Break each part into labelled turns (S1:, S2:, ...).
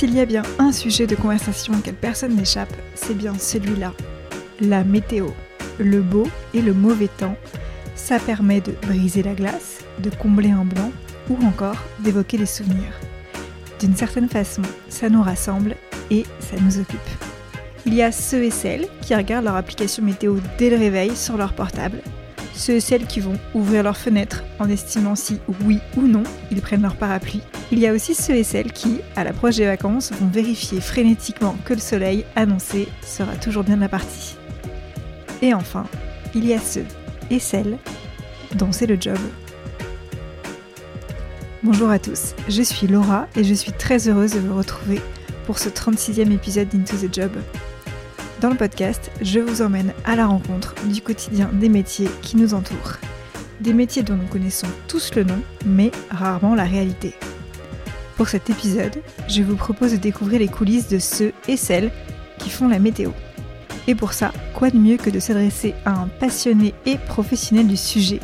S1: S'il y a bien un sujet de conversation auquel personne n'échappe, c'est bien celui-là. La météo. Le beau et le mauvais temps. Ça permet de briser la glace, de combler un blanc ou encore d'évoquer des souvenirs. D'une certaine façon, ça nous rassemble et ça nous occupe. Il y a ceux et celles qui regardent leur application météo dès le réveil sur leur portable. Ceux et celles qui vont ouvrir leurs fenêtres en estimant si oui ou non ils prennent leur parapluie. Il y a aussi ceux et celles qui, à l'approche des vacances, vont vérifier frénétiquement que le soleil annoncé sera toujours bien de la partie. Et enfin, il y a ceux et celles dont c'est le job. Bonjour à tous, je suis Laura et je suis très heureuse de vous retrouver pour ce 36e épisode d'Into the Job. Dans le podcast, je vous emmène à la rencontre du quotidien des métiers qui nous entourent. Des métiers dont nous connaissons tous le nom, mais rarement la réalité. Pour cet épisode, je vous propose de découvrir les coulisses de ceux et celles qui font la météo. Et pour ça, quoi de mieux que de s'adresser à un passionné et professionnel du sujet?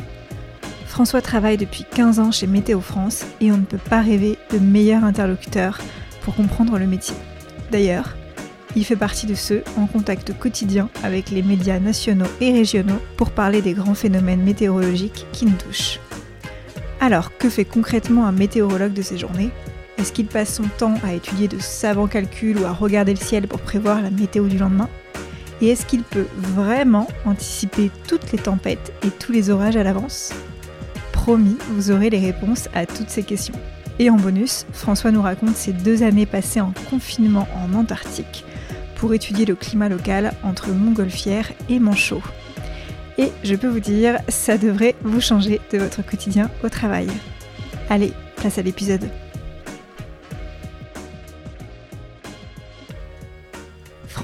S1: François travaille depuis 15 ans chez Météo France et on ne peut pas rêver de meilleur interlocuteur pour comprendre le métier. D'ailleurs, il fait partie de ceux en contact quotidien avec les médias nationaux et régionaux pour parler des grands phénomènes météorologiques qui nous touchent. Alors, que fait concrètement un météorologue de ces journées? Est-ce qu'il passe son temps à étudier de savants calculs ou à regarder le ciel pour prévoir la météo du lendemain Et est-ce qu'il peut vraiment anticiper toutes les tempêtes et tous les orages à l'avance? Promis, vous aurez les réponses à toutes ces questions. Et en bonus, François nous raconte ses deux années passées en confinement en Antarctique pour étudier le climat local entre Montgolfière et Manchot. Et je peux vous dire, ça devrait vous changer de votre quotidien au travail. Allez, place à l'épisode.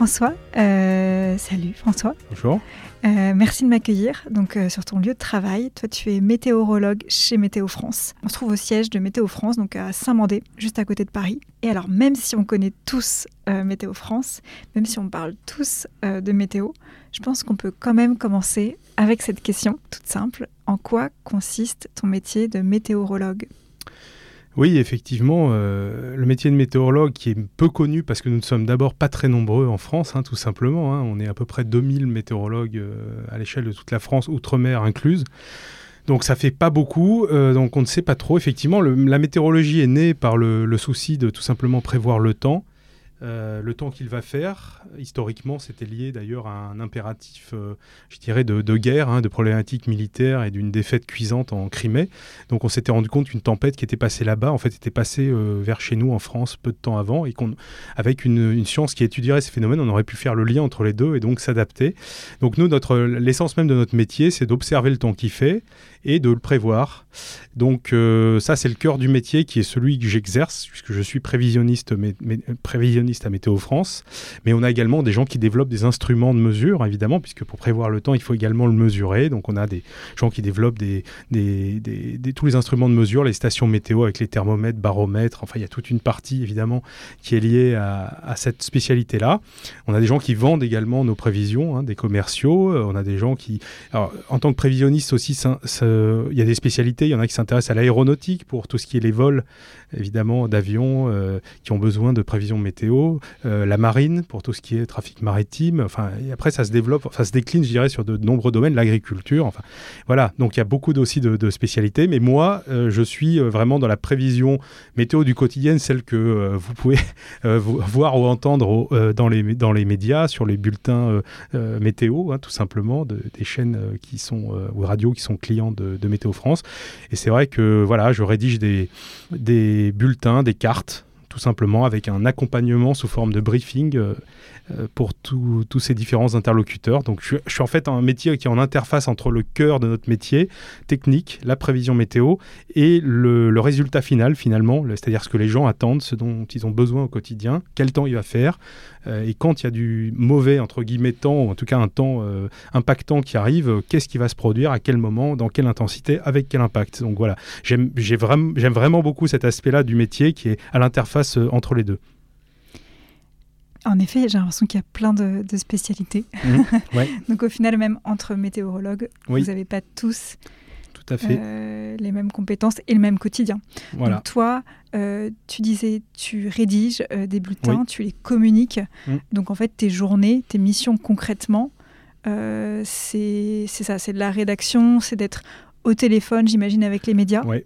S1: François, euh, salut François.
S2: Bonjour.
S1: Euh, merci de m'accueillir donc euh, sur ton lieu de travail. Toi, tu es météorologue chez Météo France. On se trouve au siège de Météo France, donc à Saint-Mandé, juste à côté de Paris. Et alors, même si on connaît tous Météo France, même si on parle tous de météo, je pense qu'on peut quand même commencer avec cette question toute simple. En quoi consiste ton métier de météorologue?
S2: Oui, effectivement, euh, le métier de météorologue qui est peu connu parce que nous ne sommes d'abord pas très nombreux en France, hein, tout simplement. Hein. on est à peu près 2000 météorologues euh, à l'échelle de toute la France, outre-mer incluse. Donc ça fait pas beaucoup, euh, donc on ne sait pas trop. Effectivement, la météorologie est née par le, souci de tout simplement prévoir le temps euh, le temps qu'il va faire, historiquement, c'était lié d'ailleurs à un impératif, euh, je dirais, de, guerre, hein, de problématiques militaires et d'une défaite cuisante en Crimée. Donc on s'était rendu compte qu'une tempête qui était passée là-bas, en fait, était passée euh, vers chez nous en France peu de temps avant, et qu'avec une, une, science qui étudierait ces phénomènes, on aurait pu faire le lien entre les deux et donc s'adapter. Donc nous, l'essence même de notre métier, c'est d'observer le temps qu'il fait et de le prévoir. Donc euh, ça, c'est le cœur du métier qui est celui que j'exerce, puisque je suis prévisionniste, à Météo France. Mais on a également des gens qui développent des instruments de mesure, évidemment, puisque pour prévoir le temps, il faut également le mesurer. Donc on a des gens qui développent tous les instruments de mesure, les stations météo avec les thermomètres, baromètres. Enfin, il y a toute une partie, évidemment, qui est liée à, cette spécialité-là. On a des gens qui vendent également nos prévisions, hein, des commerciaux. Euh, on a des gens qui... Alors, en tant que prévisionniste aussi, euh, il y a des spécialités, il y en a qui s'intéressent à l'aéronautique pour tout ce qui est les vols, évidemment, d'avions euh, qui ont besoin de prévisions météo, euh, la marine pour tout ce qui est trafic maritime. Enfin, et après, ça se développe, ça se décline, je dirais, sur de, nombreux domaines, l'agriculture. Enfin, voilà. Donc, il y a beaucoup aussi de, spécialités. Mais moi, je suis vraiment dans la prévision météo du quotidien, celle que vous pouvez voir ou entendre dans, les, dans les médias, sur les bulletins météo, hein, tout simplement, des chaînes qui sont ou radios qui sont clients de de, Météo France. Et c'est vrai que voilà, je rédige des, des bulletins, des cartes, tout simplement, avec un accompagnement sous forme de briefing. Euh, euh, pour tous ces différents interlocuteurs. Donc je, suis en fait un métier qui est en interface entre le cœur de notre métier, technique, la prévision météo, et le, résultat final finalement, c'est-à-dire ce que les gens attendent, ce dont ils ont besoin au quotidien, quel temps il va faire, et quand il y a du mauvais, entre guillemets, temps, ou en tout cas un temps euh, impactant qui arrive, qu'est-ce qui va se produire, à quel moment, dans quelle intensité, avec quel impact? Donc voilà, j'aime vraiment, vraiment beaucoup cet aspect-là du métier qui est à l'interface entre les deux.
S1: En effet, j'ai l'impression qu'il y a plein de, spécialités. Mmh, Donc au final, même entre météorologues, vous n'avez pas tous
S2: tout à fait.
S1: les mêmes compétences et le même quotidien.
S2: Voilà.
S1: Donc toi, tu disais, tu rédiges des bulletins, tu les communiques. Mm. Donc en fait, tes journées, tes missions concrètement, c'est ça, c'est de la rédaction, c'est d'être au téléphone, j'imagine, avec les médias.
S2: Oui,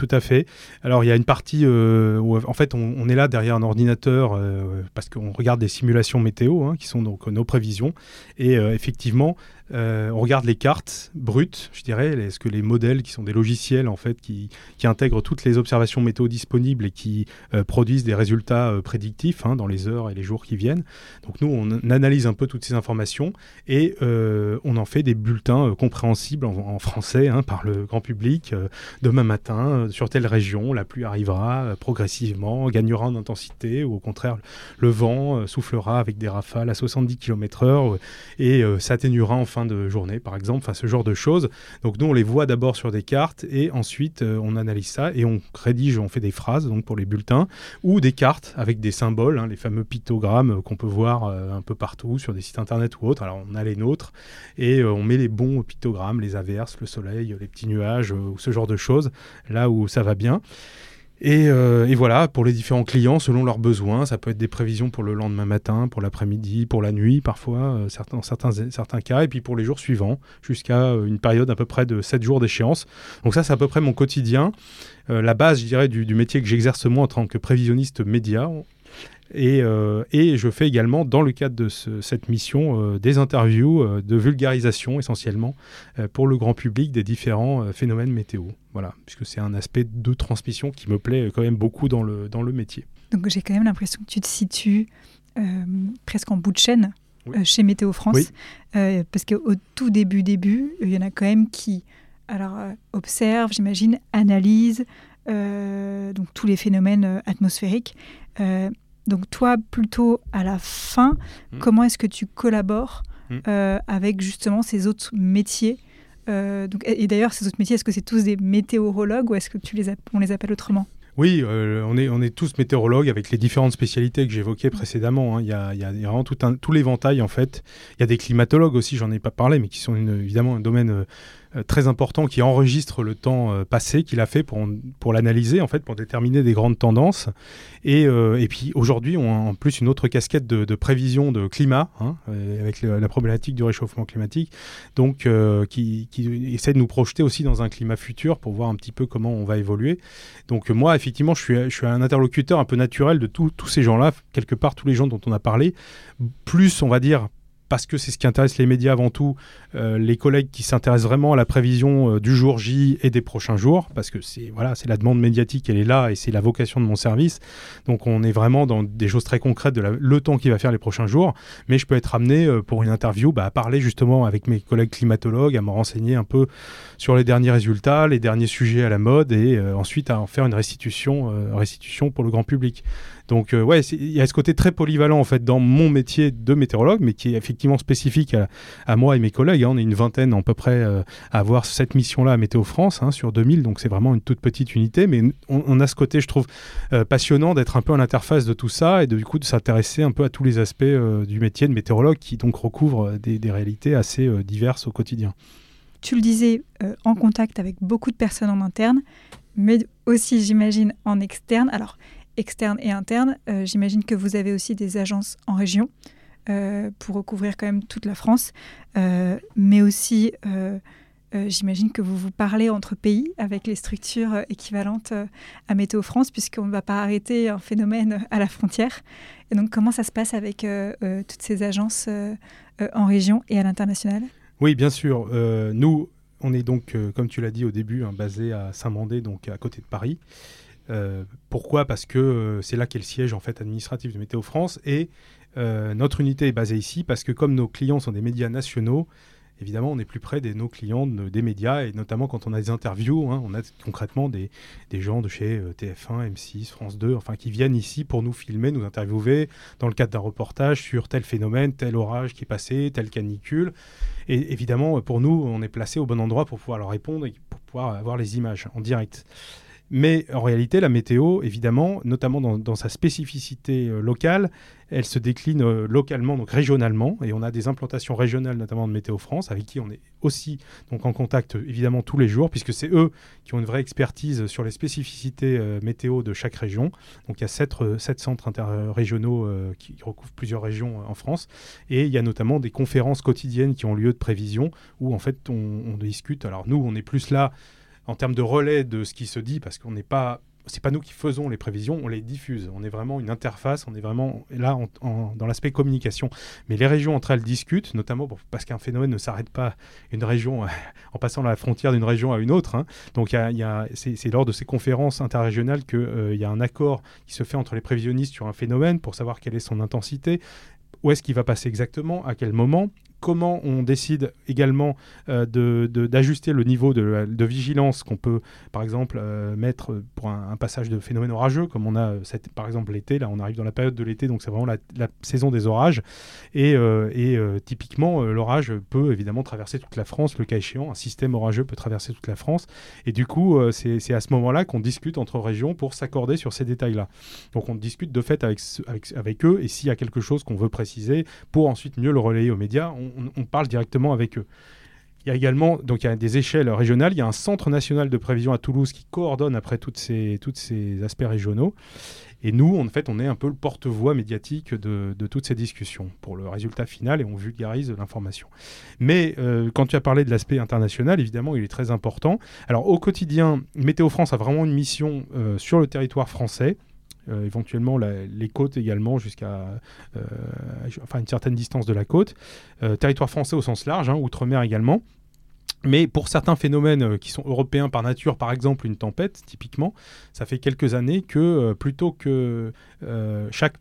S2: tout à fait. Alors il y a une partie euh, où en fait on, est là derrière un ordinateur euh, parce qu'on regarde des simulations météo hein, qui sont donc nos prévisions et euh, effectivement euh, on regarde les cartes brutes, je dirais. Est-ce que les modèles, qui sont des logiciels en fait, qui, intègrent toutes les observations météo disponibles et qui euh, produisent des résultats euh, prédictifs hein, dans les heures et les jours qui viennent. Donc nous, on analyse un peu toutes ces informations et on en fait des bulletins compréhensibles en, français hein, par le grand public. demain matin, sur telle région, la pluie arrivera progressivement, gagnera en intensité, ou au contraire, le vent soufflera avec des rafales à 70 km/h et s'atténuera en de journée, par exemple, enfin ce genre de choses. Donc nous, on les voit d'abord sur des cartes et ensuite euh, on analyse ça et on rédige, on fait des phrases donc pour les bulletins ou des cartes avec des symboles, hein, les fameux pictogrammes qu'on peut voir euh, un peu partout sur des sites internet ou autres. Alors on a les nôtres et euh, on met les bons pictogrammes, les averses, le soleil, les petits nuages ou ce genre de choses là où ça va bien. Euh, et, voilà, pour les différents clients, selon leurs besoins, ça peut être des prévisions pour le lendemain matin, pour l'après-midi, pour la nuit parfois, euh, certains, certains, certains cas, et puis pour les jours suivants, jusqu'à euh, une période à peu près de 7 jours d'échéance. Donc ça, c'est à peu près mon quotidien. la base, je dirais, du métier que j'exerce moi en tant que prévisionniste média, euh, et, je fais également, dans le cadre de cette mission, euh, des interviews euh, de vulgarisation essentiellement pour le grand public des différents phénomènes météo. Voilà, puisque c'est un aspect de transmission qui me plaît quand même beaucoup dans le, dans le métier.
S1: Donc j'ai quand même l'impression que tu te situes presque en bout de chaîne chez Météo France, parce qu'au tout début, début, il y en a quand même qui alors, observent, j'imagine, analysent donc tous les phénomènes atmosphériques. Donc toi, plutôt à la fin, hmm. comment est-ce que tu collabores hmm. euh, avec justement ces autres métiers euh, donc, Et, d'ailleurs, ces autres métiers, est-ce que c'est tous des météorologues ou est-ce que tu les on les appelle autrement?
S2: Oui, euh, on, est, on est tous météorologues avec les différentes spécialités que j'évoquais précédemment. Hein. Il, y a, il, y a, vraiment tout, un, tout l'éventail en fait. Il y a des climatologues aussi, j'en ai pas parlé, mais qui sont évidemment un domaine très important qui enregistre le temps euh, passé qu'il a fait pour, pour l'analyser, en fait, pour déterminer des grandes tendances. Et, euh, et puis aujourd'hui, on a en plus une autre casquette de, prévision de climat, hein, avec la problématique du réchauffement climatique, donc qui, qui, essaie de nous projeter aussi dans un climat futur pour voir un petit peu comment on va évoluer. Donc moi, effectivement, je suis, je suis un interlocuteur un peu naturel de tous ces gens-là, quelque part tous les gens dont on a parlé, plus, on va dire, parce que c'est ce qui intéresse les médias avant tout, euh, les collègues qui s'intéressent vraiment à la prévision euh, du jour J et des prochains jours, parce que c'est voilà, c'est la demande médiatique, elle est là et c'est la vocation de mon service. Donc on est vraiment dans des choses très concrètes de le temps qu'il va faire les prochains jours. Mais je peux être amené euh, pour une interview bah, à parler justement avec mes collègues climatologues, à me renseigner un peu sur les derniers résultats, les derniers sujets à la mode et ensuite à en faire une restitution, restitution pour le grand public. Donc euh, ouais, il y a ce côté très polyvalent en fait dans mon métier de météorologue, mais qui est effectivement spécifique à, moi et mes collègues. Hein. On est une vingtaine à peu près euh, à avoir cette mission-là à Météo France hein, sur 2000, donc c'est vraiment une toute petite unité, mais on, a ce côté, je trouve, euh, passionnant d'être un peu à l'interface de tout ça et de, du coup de s'intéresser un peu à tous les aspects du métier de météorologue qui donc recouvre des, des réalités assez diverses au quotidien.
S1: Tu le disais, en contact avec beaucoup de personnes en interne, mais aussi, j'imagine, en externe. Alors, externe et interne. Euh, j'imagine que vous avez aussi des agences en région euh, pour recouvrir quand même toute la France, euh, mais aussi j'imagine que vous vous parlez entre pays avec les structures équivalentes à Météo France, puisqu'on ne va pas arrêter un phénomène à la frontière. Et donc, comment ça se passe avec toutes ces agences en région et à l'international?
S2: Oui, bien sûr. nous, on est donc, comme tu l'as dit au début, hein, basé à Saint-Mandé, donc à côté de Paris. Euh, pourquoi? Parce que euh, c'est là qu'est le siège en fait administratif de Météo France et euh, notre unité est basée ici parce que comme nos clients sont des médias nationaux, évidemment on est plus près de nos clients des médias et notamment quand on a des interviews, hein, on a concrètement des, des gens de chez TF1, M6, France 2, enfin qui viennent ici pour nous filmer, nous interviewer dans le cadre d'un reportage sur tel phénomène, tel orage qui est passé, telle canicule. Et évidemment pour nous on est placé au bon endroit pour pouvoir leur répondre et pour pouvoir avoir les images en direct. Mais en réalité, la météo, évidemment, notamment dans, sa spécificité euh, locale, elle se décline euh, localement, donc régionalement, et on a des implantations régionales, notamment de Météo France, avec qui on est aussi donc en contact évidemment tous les jours, puisque c'est eux qui ont une vraie expertise sur les spécificités euh, météo de chaque région. Donc il y a sept, centres interrégionaux qui recouvrent plusieurs régions en France, et il y a notamment des conférences quotidiennes qui ont lieu de prévision, où en fait on discute. Alors nous, on est plus là en termes de relais de ce qui se dit, parce qu'on n'est pas c'est pas nous qui faisons les prévisions, on les diffuse. On est vraiment une interface, on est vraiment là dans l'aspect communication. Mais les régions entre elles discutent, notamment parce qu'un phénomène ne s'arrête pas une région en passant la frontière d'une région à une autre. Hein. Donc c'est lors de ces conférences interrégionales qu'il euh, y a un accord qui se fait entre les prévisionnistes sur un phénomène pour savoir quelle est son intensité, où est-ce qu'il va passer exactement, à quel moment, comment on décide également euh, d'ajuster le niveau de, vigilance qu'on peut, par exemple, euh, mettre pour un, passage de phénomène orageux, comme on a, cette, par exemple, l'été. Là, on arrive dans la période de l'été, donc c'est vraiment la, saison des orages. Et, euh, typiquement, l'orage peut évidemment traverser toute la France, le cas échéant. Un système orageux peut traverser toute la France. Et du coup, c'est à ce moment-là qu'on discute entre régions pour s'accorder sur ces détails-là. Donc, on discute de fait avec, avec, eux. Et s'il y a quelque chose qu'on veut préciser, pour ensuite mieux le relayer aux médias, on, parle directement avec eux. Il y a également donc il y a des échelles régionales. Il y a un centre national de prévision à Toulouse qui coordonne après toutes ces, toutes ces aspects régionaux. Et nous, en fait, on est un peu le porte-voix médiatique de, toutes ces discussions pour le résultat final et on vulgarise l'information. Mais euh, quand tu as parlé de l'aspect international, évidemment, il est très important. Alors au quotidien, Météo France a vraiment une mission euh, sur le territoire français. Euh, éventuellement les côtes également jusqu'à euh, enfin une certaine distance de la côte. Euh, territoire français au sens large, hein, outre-mer également. Mais pour certains phénomènes qui sont européens par nature, par exemple une tempête, typiquement, ça fait quelques années que plutôt que chaque,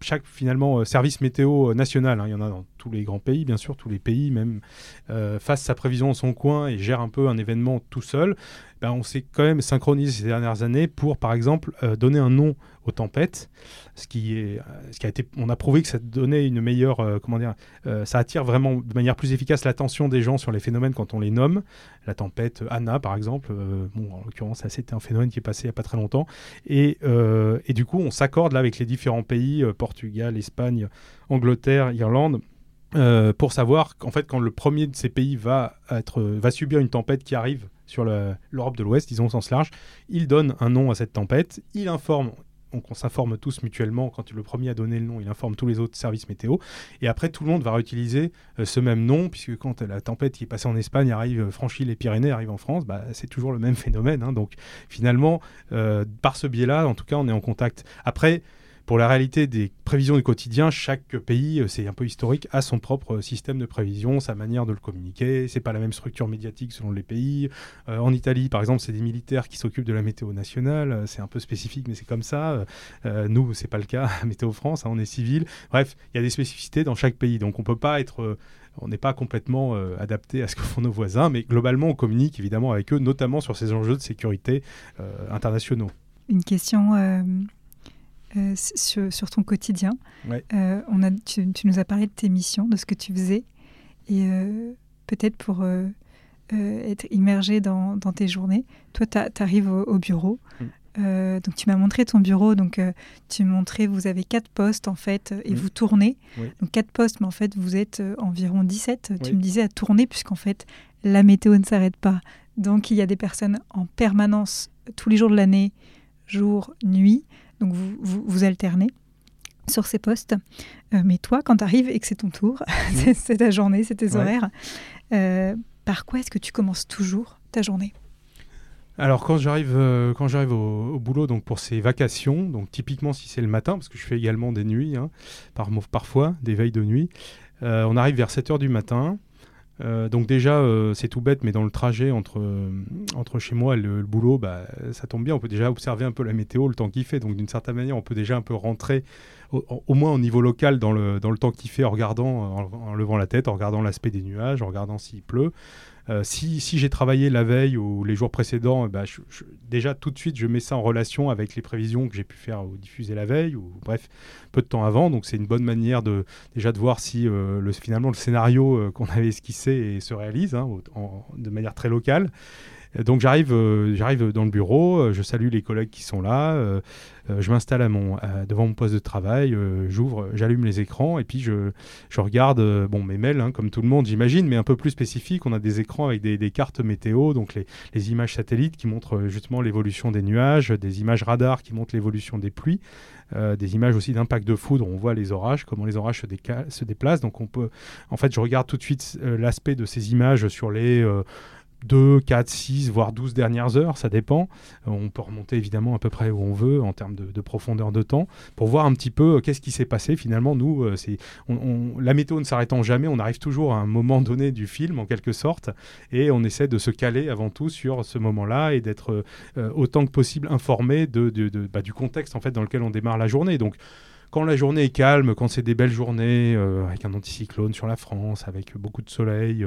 S2: chaque finalement service météo national, hein, il y en a dans tous les grands pays, bien sûr, tous les pays même, fasse sa prévision en son coin et gère un peu un événement tout seul, ben, on s'est quand même synchronisé ces dernières années pour, par exemple, donner un nom aux tempêtes, est, ce qui a été, on a prouvé que ça donnait une meilleure, euh, comment dire, euh, ça attire vraiment de manière plus efficace l'attention des gens sur les phénomènes quand on les nomme. La tempête Anna, par exemple, euh, en l'occurrence, c'était un phénomène qui est passé il n'y a pas très longtemps, et, du coup, on s'accorde là avec les différents pays, Portugal, Espagne, Angleterre, Irlande. pour savoir qu'en fait, quand le premier de ces pays va subir une tempête qui arrive sur l'Europe de l'Ouest, disons au sens large, il donne un nom à cette tempête, il informe donc on s'informe tous mutuellement. Quand le premier a donné le nom, il informe tous les autres services météo. Et après, tout le monde va réutiliser euh, ce même nom, puisque quand la tempête qui est passée en Espagne arrive, euh, franchit les Pyrénées, arrive en France, bah, c'est toujours le même phénomène. Hein. Donc finalement, euh, par ce biais-là, en tout cas, on est en contact. Après, pour la réalité des prévisions du quotidien, chaque pays, euh, c'est un peu historique, a son propre système de prévision, sa manière de le communiquer. C'est pas la même structure médiatique selon les pays. Euh, en Italie, par exemple, c'est des militaires qui s'occupent de la météo nationale. Euh, c'est un peu spécifique, mais c'est comme ça. Euh, nous, c'est pas le cas. Météo France, hein, on est civil. Bref, il y a des spécificités dans chaque pays, donc on peut pas être on n'est pas complètement adapté à ce que font nos voisins, mais globalement, on communique évidemment avec eux, notamment sur ces enjeux de sécurité internationaux.
S1: Une question euh, sur, ton quotidien. Euh, on a, tu, nous as parlé de tes missions, de ce que tu faisais. Et euh, peut-être pour être immergé dans, tes journées, toi, tu arrives au, bureau. Mm. donc tu m'as montré ton bureau, donc tu m'as montré, vous avez quatre postes en fait, et mm. vous tournez. Donc quatre postes, mais en fait vous êtes environ 17, tu me disais, à tourner, puisqu'en fait la météo ne s'arrête pas. Donc il y a des personnes en permanence, tous les jours de l'année, jour, nuit. Donc vous, vous, alternez sur ces postes. Euh, mais toi, quand tu arrives et que c'est ton tour, c'est ta journée, c'est tes horaires, euh, par quoi est-ce que tu commences toujours ta journée?
S2: Alors quand j'arrive euh, quand j'arrive au, boulot donc pour ces vacations donc typiquement si c'est le matin parce que je fais également des nuits hein, par, parfois des veilles de nuit on arrive vers 7 heures du matin euh, donc déjà, euh, c'est tout bête, mais dans le trajet entre, euh, chez moi et le, boulot, bah, ça tombe bien. On peut déjà observer un peu la météo, le temps qu'il fait. Donc d'une certaine manière, on peut déjà un peu rentrer, au, moins au niveau local, dans le, dans le temps qu'il fait en regardant, en, levant la tête, en regardant l'aspect des nuages, en regardant s'il pleut. Euh, si, j'ai travaillé la veille ou les jours précédents, bah, déjà tout de suite, je mets ça en relation avec les prévisions que j'ai pu faire ou diffuser la veille, ou bref, peu de temps avant. Donc c'est une bonne manière de, déjà de voir si euh, le, finalement le scénario euh, qu'on avait esquissé se réalise hein, de manière très locale. Donc j'arrive, j'arrive dans le bureau, je salue les collègues qui sont là, je m'installe à devant mon poste de travail, j'ouvre, j'allume les écrans et puis je, regarde bon, mes mails, hein, comme tout le monde j'imagine, mais un peu plus spécifique. On a des écrans avec des, cartes météo, donc les, images satellites qui montrent justement l'évolution des nuages, des images radars qui montrent l'évolution des pluies. Euh, des images aussi d'impact de foudre, on voit les orages, comment les orages se, se, déplacent. Donc on peut, en fait, je regarde tout de suite euh, l'aspect de ces images sur les euh, 2, 4, 6, voire 12 dernières heures, ça dépend. Euh, on peut remonter évidemment à peu près où on veut en termes de, profondeur de temps pour voir un petit peu euh, qu'est-ce qui s'est passé finalement. Nous, euh, la météo ne s'arrêtant jamais, on arrive toujours à un moment donné du film en quelque sorte et on essaie de se caler avant tout sur ce moment-là et d'être autant que possible informé de, bah, du contexte en fait dans lequel on démarre la journée. Donc quand la journée est calme, quand c'est des belles journées, avec un anticyclone sur la France, avec beaucoup de soleil,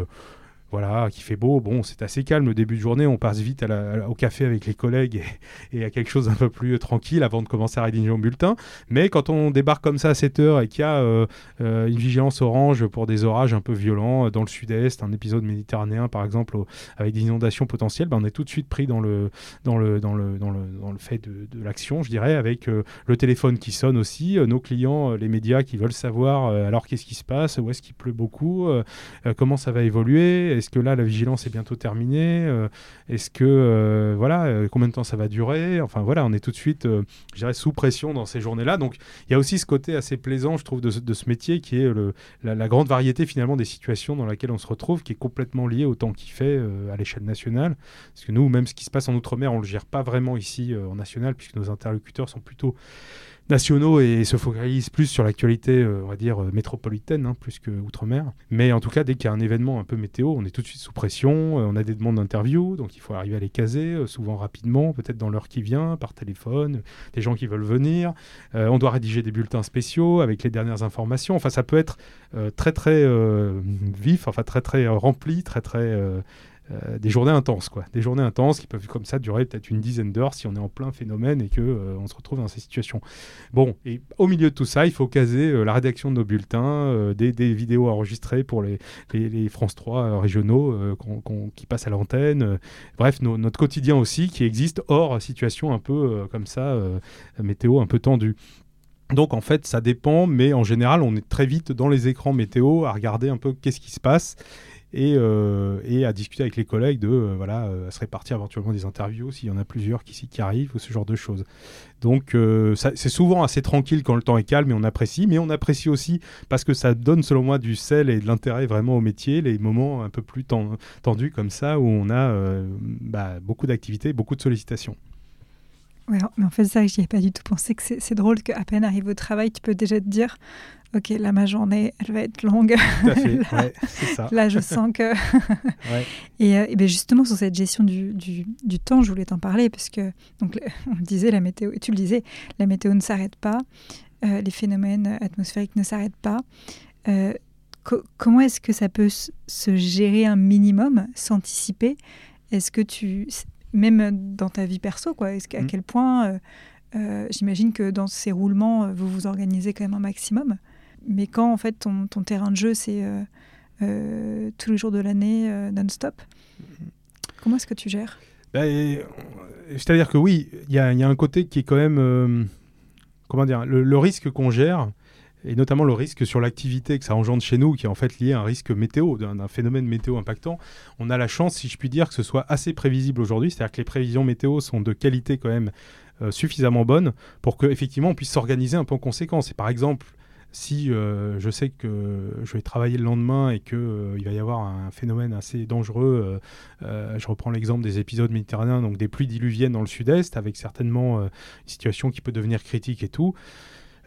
S2: voilà, qui fait beau. Bon, c'est assez calme le début de journée. On passe vite au café avec les collègues et, à quelque chose d'un peu plus tranquille avant de commencer à rédiger mon bulletin. Mais quand on débarque comme ça à 7 heures et qu'il y a euh, euh, une vigilance orange pour des orages un peu violents euh, dans le sud-est, un épisode méditerranéen par exemple, avec des inondations potentielles, ben, on est tout de suite pris dans le, dans le, dans le, dans le, dans le fait de, l'action, je dirais, avec le téléphone qui sonne aussi, nos clients, les médias qui veulent savoir alors qu'est-ce qui se passe, où est-ce qu'il pleut beaucoup, comment ça va évoluer est-ce que là, la vigilance est bientôt terminée euh, Est-ce que, euh, voilà, euh, combien de temps ça va durer Enfin, voilà, on est tout de suite, je dirais, sous pression dans ces journées-là. Donc, il y a aussi ce côté assez plaisant, je trouve, de, ce métier qui est la, grande variété, finalement, des situations dans lesquelles on se retrouve, qui est complètement liée au temps qu'il fait à l'échelle nationale. Parce que nous, même ce qui se passe en Outre-mer, on ne le gère pas vraiment ici en national, puisque nos interlocuteurs sont plutôt nationaux et se focalisent plus sur l'actualité, euh, on va dire, euh, métropolitaine, hein, plus que outre-mer. Mais en tout cas, dès qu'il y a un événement un peu météo, on est tout de suite sous pression, euh, on a des demandes d'interview, donc il faut arriver à les caser, souvent rapidement, peut-être dans l'heure qui vient, par téléphone, des gens qui veulent venir. on doit rédiger des bulletins spéciaux avec les dernières informations. Enfin, ça peut être très très vif, enfin très très rempli, très très euh, des journées intenses, quoi. Des journées intenses qui peuvent comme ça durer peut-être une dizaine d'heures si on est en plein phénomène et que euh, on se retrouve dans ces situations. Bon, et au milieu de tout ça, il faut caser euh, la rédaction de nos bulletins, des, vidéos enregistrées pour les, les, France 3 régionaux qui passent à l'antenne. bref, notre quotidien aussi qui existe hors situation un peu comme ça, météo un peu tendue. Donc en fait, ça dépend, mais en général, on est très vite dans les écrans météo à regarder un peu qu'est-ce qui se passe euh, et, à discuter avec les collègues de euh, voilà, euh, à se répartir éventuellement des interviews s'il y en a plusieurs qui, qui arrivent ou ce genre de choses. Donc c'est souvent assez tranquille quand le temps est calme et on apprécie, mais on apprécie aussi parce que ça donne selon moi du sel et de l'intérêt vraiment au métier, les moments un peu plus tendus comme ça où on a bah, beaucoup d'activités, beaucoup de sollicitations.
S1: Ouais, mais en fait, ça, j'y ai pas du tout pensé que c'est drôle qu'à peine arrive au travail, tu peux déjà te dire ok, là, ma journée, elle va être longue.
S2: là, ça.
S1: là, je sens que... Et, euh, ben justement, sur cette gestion du, du, temps, je voulais t'en parler, parce que, donc, on le disait, la météo, et tu le disais, la météo ne s'arrête pas, euh, les phénomènes atmosphériques ne s'arrêtent pas. Euh, comment est-ce que ça peut se gérer un minimum, s'anticiper? Est-ce que tu... Même dans ta vie perso, quoi, est-ce qu'à mmh. quel point... J'imagine que dans ces roulements, vous vous organisez quand même un maximum. Mais quand en fait ton, ton terrain de jeu c'est euh, euh, tous les jours de l'année euh, non-stop, comment est-ce que tu gères?
S2: Ben, C'est-à-dire que oui, il y, y, a un côté qui est quand même, comment dire, le, risque qu'on gère, et notamment le risque sur l'activité que ça engendre chez nous, qui est en fait lié à un risque météo, d'un phénomène météo impactant. On a la chance, si je puis dire, que ce soit assez prévisible aujourd'hui, c'est-à-dire que les prévisions météo sont de qualité quand même suffisamment bonnes pour qu'effectivement on puisse s'organiser un peu en conséquence. Et par exemple, si euh, je sais que je vais travailler le lendemain et qu'il euh, va y avoir un phénomène assez dangereux, euh, je reprends l'exemple des épisodes méditerranéens, donc des pluies diluviennes dans le sud-est, avec certainement une situation qui peut devenir critique et tout.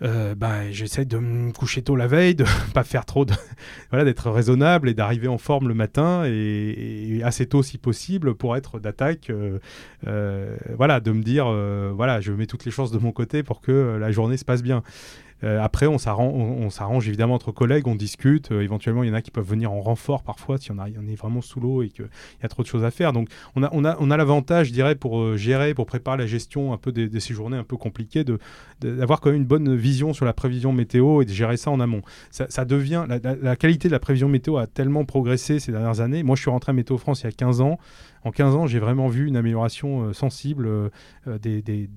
S2: Ben, j'essaie de me coucher tôt la veille, de pas faire trop de, voilà, d'être raisonnable et d'arriver en forme le matin et, assez tôt si possible pour être d'attaque. voilà, de me dire, voilà, je mets toutes les chances de mon côté pour que la journée se passe bien. Après, on s'arrange évidemment entre collègues, on discute. éventuellement, il y en a qui peuvent venir en renfort parfois si on, est vraiment sous l'eau et qu'il y a trop de choses à faire. Donc, on a, l'avantage, je dirais, pour gérer, pour préparer la gestion un peu de, ces journées un peu compliquées, d'avoir quand même une bonne vision sur la prévision météo et de gérer ça en amont. Ça, devient la, qualité de la prévision météo a tellement progressé ces dernières années. Moi, je suis rentré à Météo France il y a 15 ans en 15 ans, j'ai vraiment vu une amélioration euh, sensible euh, euh, des, de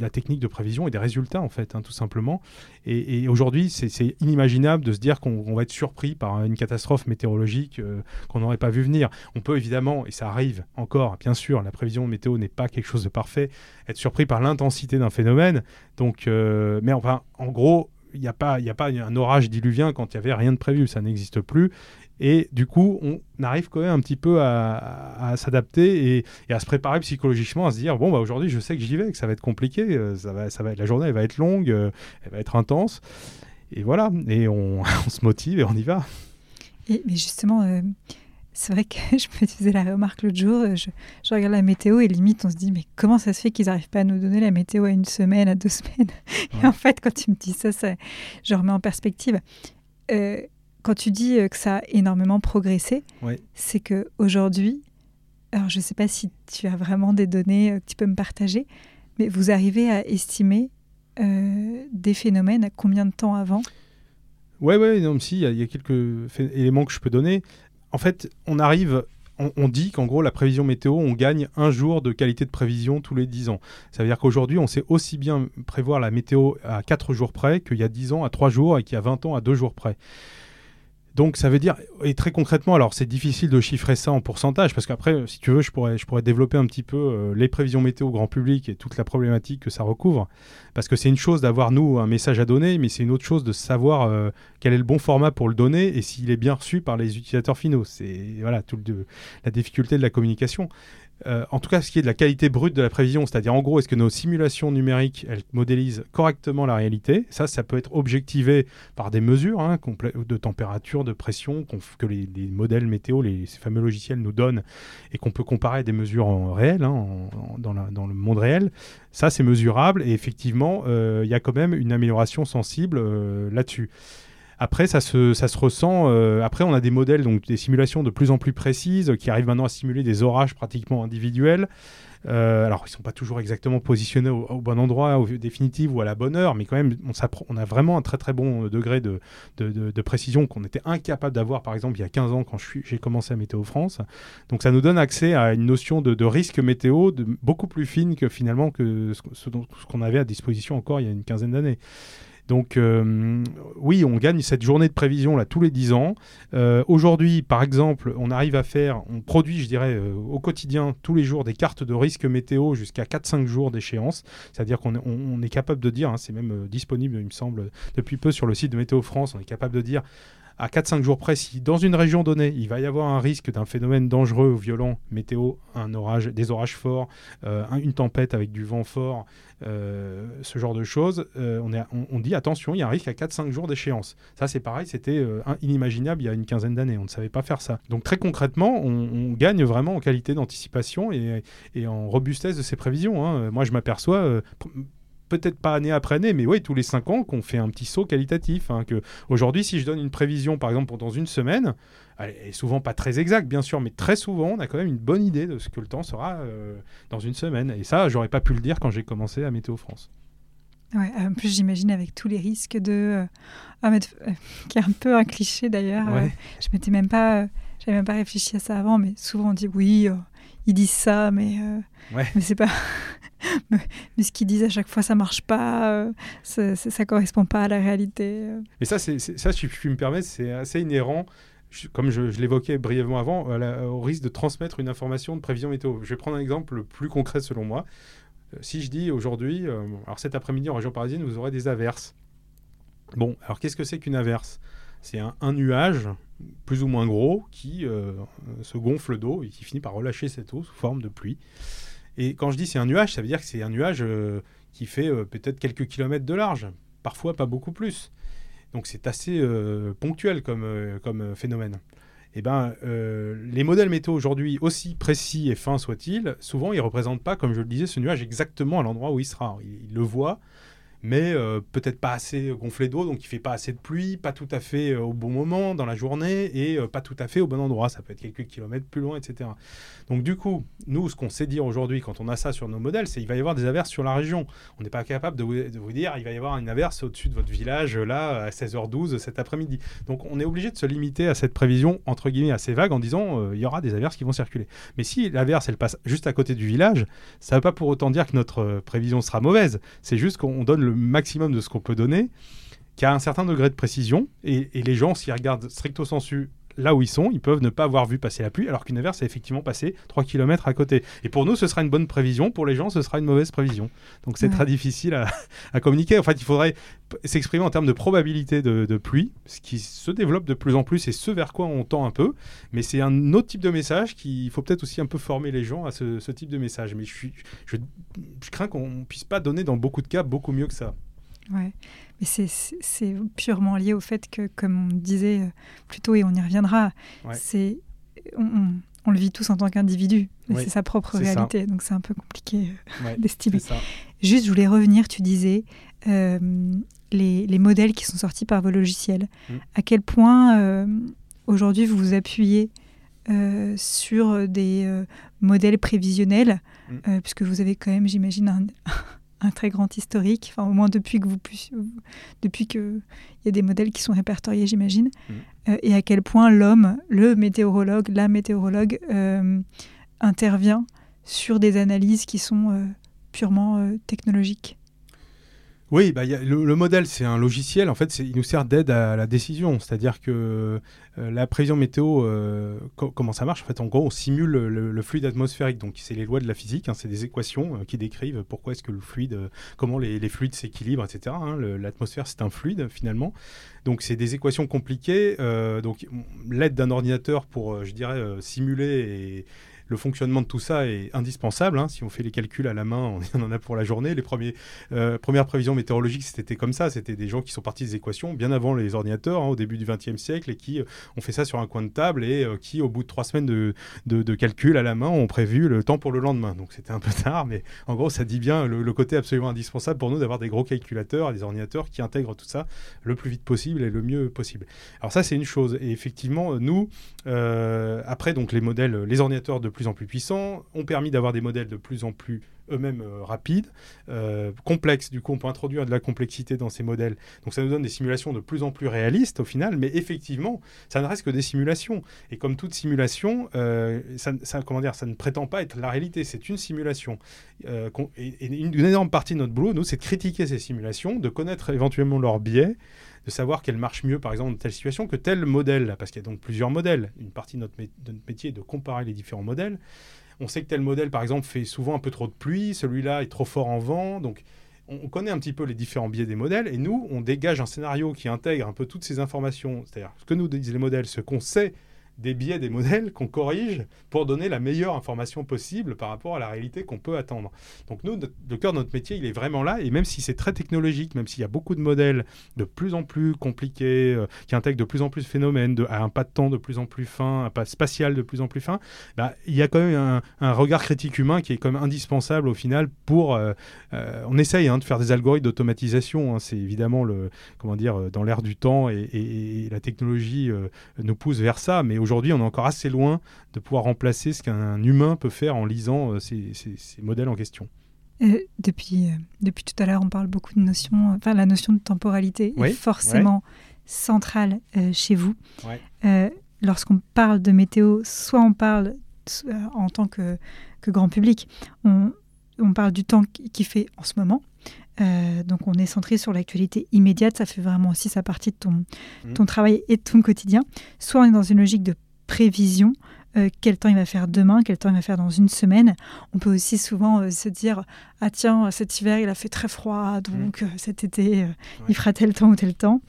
S2: la technique de prévision et des résultats, en fait, hein, tout simplement. Et, aujourd'hui, c'est inimaginable de se dire qu'on va être surpris par une catastrophe météorologique qu'on n'aurait pas vu venir. On peut évidemment, et ça arrive encore, bien sûr, la prévision météo n'est pas quelque chose de parfait, être surpris par l'intensité d'un phénomène. Donc, mais enfin, en gros, il n'y a, pas, a pas un orage diluvien quand il n'y avait rien de prévu, ça n'existe plus. Et du coup, on arrive quand même un petit peu à, s'adapter et, à se préparer psychologiquement, à se dire bon, bah, aujourd'hui, je sais que j'y vais, que ça va être compliqué, euh, ça va, ça va, la journée elle va être longue, euh, elle va être intense. Et voilà, et on, se motive et on y va.
S1: Et, mais justement, euh, c'est vrai que je me faisais la remarque l'autre jour, je, regarde la météo et limite on se dit mais comment ça se fait qu'ils n'arrivent pas à nous donner la météo à une semaine, à deux semaines? Et en fait, quand tu me dis ça, ça je remets en perspective quand tu dis euh, que ça a énormément progressé, c'est que aujourd'hui, alors je ne sais pas si tu as vraiment des données euh, que tu peux me partager, mais vous arrivez à estimer euh, des phénomènes à combien de temps avant?
S2: Ouais, ouais, non, si, il y, a quelques éléments que je peux donner. En fait, on arrive, on, dit qu'en gros, la prévision météo, on gagne un jour de qualité de prévision tous les 10 ans. Ça veut dire qu'aujourd'hui, on sait aussi bien prévoir la météo à 4 jours près qu'il y a 10 ans à 3 jours et qu'il y a 20 ans à 2 jours près. Donc ça veut dire, et très concrètement, alors c'est difficile de chiffrer ça en pourcentage, parce qu'après, si tu veux, je pourrais, je pourrais développer un petit peu euh, les prévisions météo au grand public et toute la problématique que ça recouvre, parce que c'est une chose d'avoir, nous, un message à donner, mais c'est une autre chose de savoir euh, quel est le bon format pour le donner et s'il est bien reçu par les utilisateurs finaux. C'est voilà, toute la difficulté de la communication. Euh, en tout cas, ce qui est de la qualité brute de la prévision, c'est-à-dire en gros, est-ce que nos simulations numériques, elles modélisent correctement la réalité? Ça, ça peut être objectivé par des mesures hein, de température, de pression que les, modèles météo, les, ces fameux logiciels nous donnent et qu'on peut comparer à des mesures en réel, hein, dans, le monde réel. Ça, c'est mesurable et effectivement, euh, il y a quand même une amélioration sensible euh, là-dessus. Après, ça se, ça se ressent. Euh, après, on a des modèles, donc des simulations de plus en plus précises qui arrivent maintenant à simuler des orages pratiquement individuels. Euh, alors, ils ne sont pas toujours exactement positionnés au, bon endroit, au définitif ou à la bonne heure, mais quand même, on, a vraiment un très très bon degré de, de, de, précision qu'on était incapable d'avoir, par exemple, il y a 15 ans quand j'ai commencé à Météo France. Donc, ça nous donne accès à une notion de, risque météo beaucoup plus fine que finalement que ce qu'on avait à disposition encore il y a une quinzaine d'années. Donc euh, oui, on gagne cette journée de prévision là tous les 10 ans. Euh, aujourd'hui, par exemple, on arrive à faire, on produit, je dirais, euh, au quotidien, tous les jours, des cartes de risque météo jusqu'à 4-5 jours d'échéance. C'est-à-dire qu'on est, capable de dire, hein, c'est même disponible, il me semble, depuis peu sur le site de Météo France, on est capable de dire à 4-5 jours près, si dans une région donnée, il va y avoir un risque d'un phénomène dangereux violent, météo, un orage, des orages forts, euh, une tempête avec du vent fort, euh, ce genre de choses, euh, on, dit attention, il y a un risque à 4-5 jours d'échéance. Ça, c'est pareil, c'était inimaginable il y a une quinzaine d'années. On ne savait pas faire ça. Donc, très concrètement, on, gagne vraiment en qualité d'anticipation et, en robustesse de ces prévisions. Hein. Moi, je m'aperçois peut-être pas année après année, mais oui, tous les cinq ans qu'on fait un petit saut qualitatif. Hein, que aujourd'hui, si je donne une prévision, par exemple, pour dans une semaine, elle est souvent pas très exacte, bien sûr, mais très souvent, on a quand même une bonne idée de ce que le temps sera euh, dans une semaine. Et ça, j'aurais pas pu le dire quand j'ai commencé à Météo France.
S1: Ouais, en plus, j'imagine avec tous les risques de. Euh, euh, qui est un peu un cliché d'ailleurs. je m'étais même pas. j'avais même pas réfléchi à ça avant, mais souvent on dit oui, ils disent ça, mais, mais c'est pas. Mais ce qu'ils disent à chaque fois, ça marche pas, euh, ça, ça, correspond pas à la réalité.
S2: Euh. Mais ça, ça, si je me permettre, c'est assez inhérent comme je, l'évoquais brièvement avant, au risque de transmettre une information de prévision météo. Je vais prendre un exemple le plus concret selon moi. Euh, si je dis aujourd'hui, alors cet après-midi en région parisienne, vous aurez des averses. Bon, alors qu'est-ce que c'est qu'une averse? C'est un, nuage plus ou moins gros qui se gonfle d'eau et qui finit par relâcher cette eau sous forme de pluie. Et quand je dis c'est un nuage, ça veut dire que c'est un nuage euh, qui fait euh, peut-être quelques kilomètres de large, parfois pas beaucoup plus. Donc c'est assez euh, ponctuel comme, comme phénomène. Eh ben, les modèles météo aujourd'hui, aussi précis et fins soient-ils, souvent ils ne représentent pas, comme je le disais, ce nuage exactement à l'endroit où il sera. Ils, le voient, mais euh, peut-être pas assez gonflé d'eau, donc il fait pas assez de pluie, pas tout à fait euh, au bon moment dans la journée et euh, pas tout à fait au bon endroit. Ça peut être quelques kilomètres plus loin, etc. Donc du coup, nous, ce qu'on sait dire aujourd'hui quand on a ça sur nos modèles, c'est qu'il va y avoir des averses sur la région. On n'est pas capable de vous, dire il va y avoir une averse au-dessus de votre village là à 16h12 cet après-midi. Donc on est obligé de se limiter à cette prévision entre guillemets assez vague en disant il y aura des averses qui vont circuler. Mais si l'averse elle passe juste à côté du village, ça ne veut pas pour autant dire que notre prévision sera mauvaise. C'est juste qu'on donne le maximum de ce qu'on peut donner, qui a un certain degré de précision, et, les gens, s'ils regardent stricto sensu là où ils sont, ils peuvent ne pas avoir vu passer la pluie, alors qu'une averse a effectivement passé 3 km à côté. Et pour nous, ce sera une bonne prévision, pour les gens, ce sera une mauvaise prévision. Donc c'est très difficile à, communiquer. En fait, il faudrait s'exprimer en termes de probabilité de, pluie, ce qui se développe de plus en plus et ce vers quoi on tend un peu. Mais c'est un autre type de message qu'il faut peut-être aussi un peu former les gens à ce, type de message. Mais je, suis, je, je crains qu'on ne puisse pas donner dans beaucoup de cas beaucoup mieux que ça.
S1: Ouais. Mais c'est purement lié au fait que, comme on disait euh, plus tôt, et on y reviendra, c'est on, on, le vit tous en tant qu'individu. c'est sa propre réalité. Donc c'est un peu compliqué euh, d'estimer. Juste, je voulais revenir, tu disais, euh, les, les, modèles qui sont sortis par vos logiciels. Mm. À quel point aujourd'hui vous vous appuyez sur des modèles prévisionnels, mm. puisque vous avez quand même, j'imagine, un, un très grand historique, enfin au moins depuis que vous depuis que il y a des modèles qui sont répertoriés, j'imagine, mmh. euh, et à quel point l'homme, le météorologue, la météorologue euh, intervient sur des analyses qui sont euh, purement technologiques.
S2: Oui, bah, le, modèle, c'est un logiciel. En fait, il nous sert d'aide à la décision. C'est-à-dire que euh, la prévision météo, euh, comment ça marche? En fait, en gros, on simule le, fluide atmosphérique. Donc, c'est les lois de la physique. Hein, c'est des équations euh, qui décrivent pourquoi est-ce que le fluide, comment les, fluides s'équilibrent, etc. Hein. L'atmosphère, c'est un fluide finalement. Donc, c'est des équations compliquées. donc, l'aide d'un ordinateur pour, je dirais, simuler et le fonctionnement de tout ça est indispensable. Hein. Si on fait les calculs à la main, on en a pour la journée. Les euh, premières prévisions météorologiques, c'était comme ça. C'était des gens qui sont partis des équations bien avant les ordinateurs, hein, au début du XXe siècle, et qui euh, ont fait ça sur un coin de table et euh, qui, au bout de trois semaines de, de, calcul à la main, ont prévu le temps pour le lendemain. Donc c'était un peu tard, mais en gros, ça dit bien le, côté absolument indispensable pour nous d'avoir des gros calculateurs et des ordinateurs qui intègrent tout ça le plus vite possible et le mieux possible. Alors ça, c'est une chose. Et effectivement, nous, après, donc les modèles, les ordinateurs de plus plus en plus puissants, ont permis d'avoir des modèles de plus en plus eux-mêmes euh, rapides, euh, complexes. Du coup, on peut introduire de la complexité dans ces modèles. Donc, ça nous donne des simulations de plus en plus réalistes au final, mais effectivement, ça ne reste que des simulations. Et comme toute simulation, euh, ça, comment dire, ça ne prétend pas être la réalité, c'est une simulation. et, une, une, énorme partie de notre boulot, nous, c'est de critiquer ces simulations, de connaître éventuellement leurs biais, savoir qu'elle marche mieux, par exemple, dans telle situation que tel modèle, parce qu'il y a donc plusieurs modèles. Une partie de notre, métier est de comparer les différents modèles. On sait que tel modèle, par exemple, fait souvent un peu trop de pluie, celui-là est trop fort en vent, donc on connaît un petit peu les différents biais des modèles, et nous, on dégage un scénario qui intègre un peu toutes ces informations, c'est-à-dire ce que nous disent les modèles, ce qu'on sait des biais des modèles qu'on corrige pour donner la meilleure information possible par rapport à la réalité qu'on peut attendre. Donc nous, le cœur de notre métier, il est vraiment là, et même si c'est très technologique, même s'il y a beaucoup de modèles de plus en plus compliqués, euh, qui intègrent de plus en plus de phénomènes, de, à un pas de temps de plus en plus fin, un pas spatial de plus en plus fin, bah, il y a quand même un, regard critique humain qui est quand même indispensable au final pour... Euh, euh, on essaye hein, de faire des algorithmes d'automatisation, hein, c'est évidemment le, comment dire, dans l'air du temps, et, et la technologie nous pousse vers ça, mais aujourd'hui, aujourd'hui, on est encore assez loin de pouvoir remplacer ce qu'un humain peut faire en lisant euh, ces, modèles en question.
S1: Euh, depuis, euh, depuis tout à l'heure, on parle beaucoup de notions, enfin la notion de temporalité est forcément centrale chez vous. Lorsqu'on parle de météo, soit on parle en tant que, que grand public, on, on parle du temps qui fait en ce moment, euh, donc on est centré sur l'actualité immédiate, ça fait vraiment aussi sa partie de ton, mmh. ton travail et de ton quotidien. Soit on est dans une logique de prévision, euh, quel temps il va faire demain, quel temps il va faire dans une semaine. On peut aussi souvent euh, se dire ah tiens cet hiver il a fait très froid donc mmh. cet été il fera tel temps ou tel temps.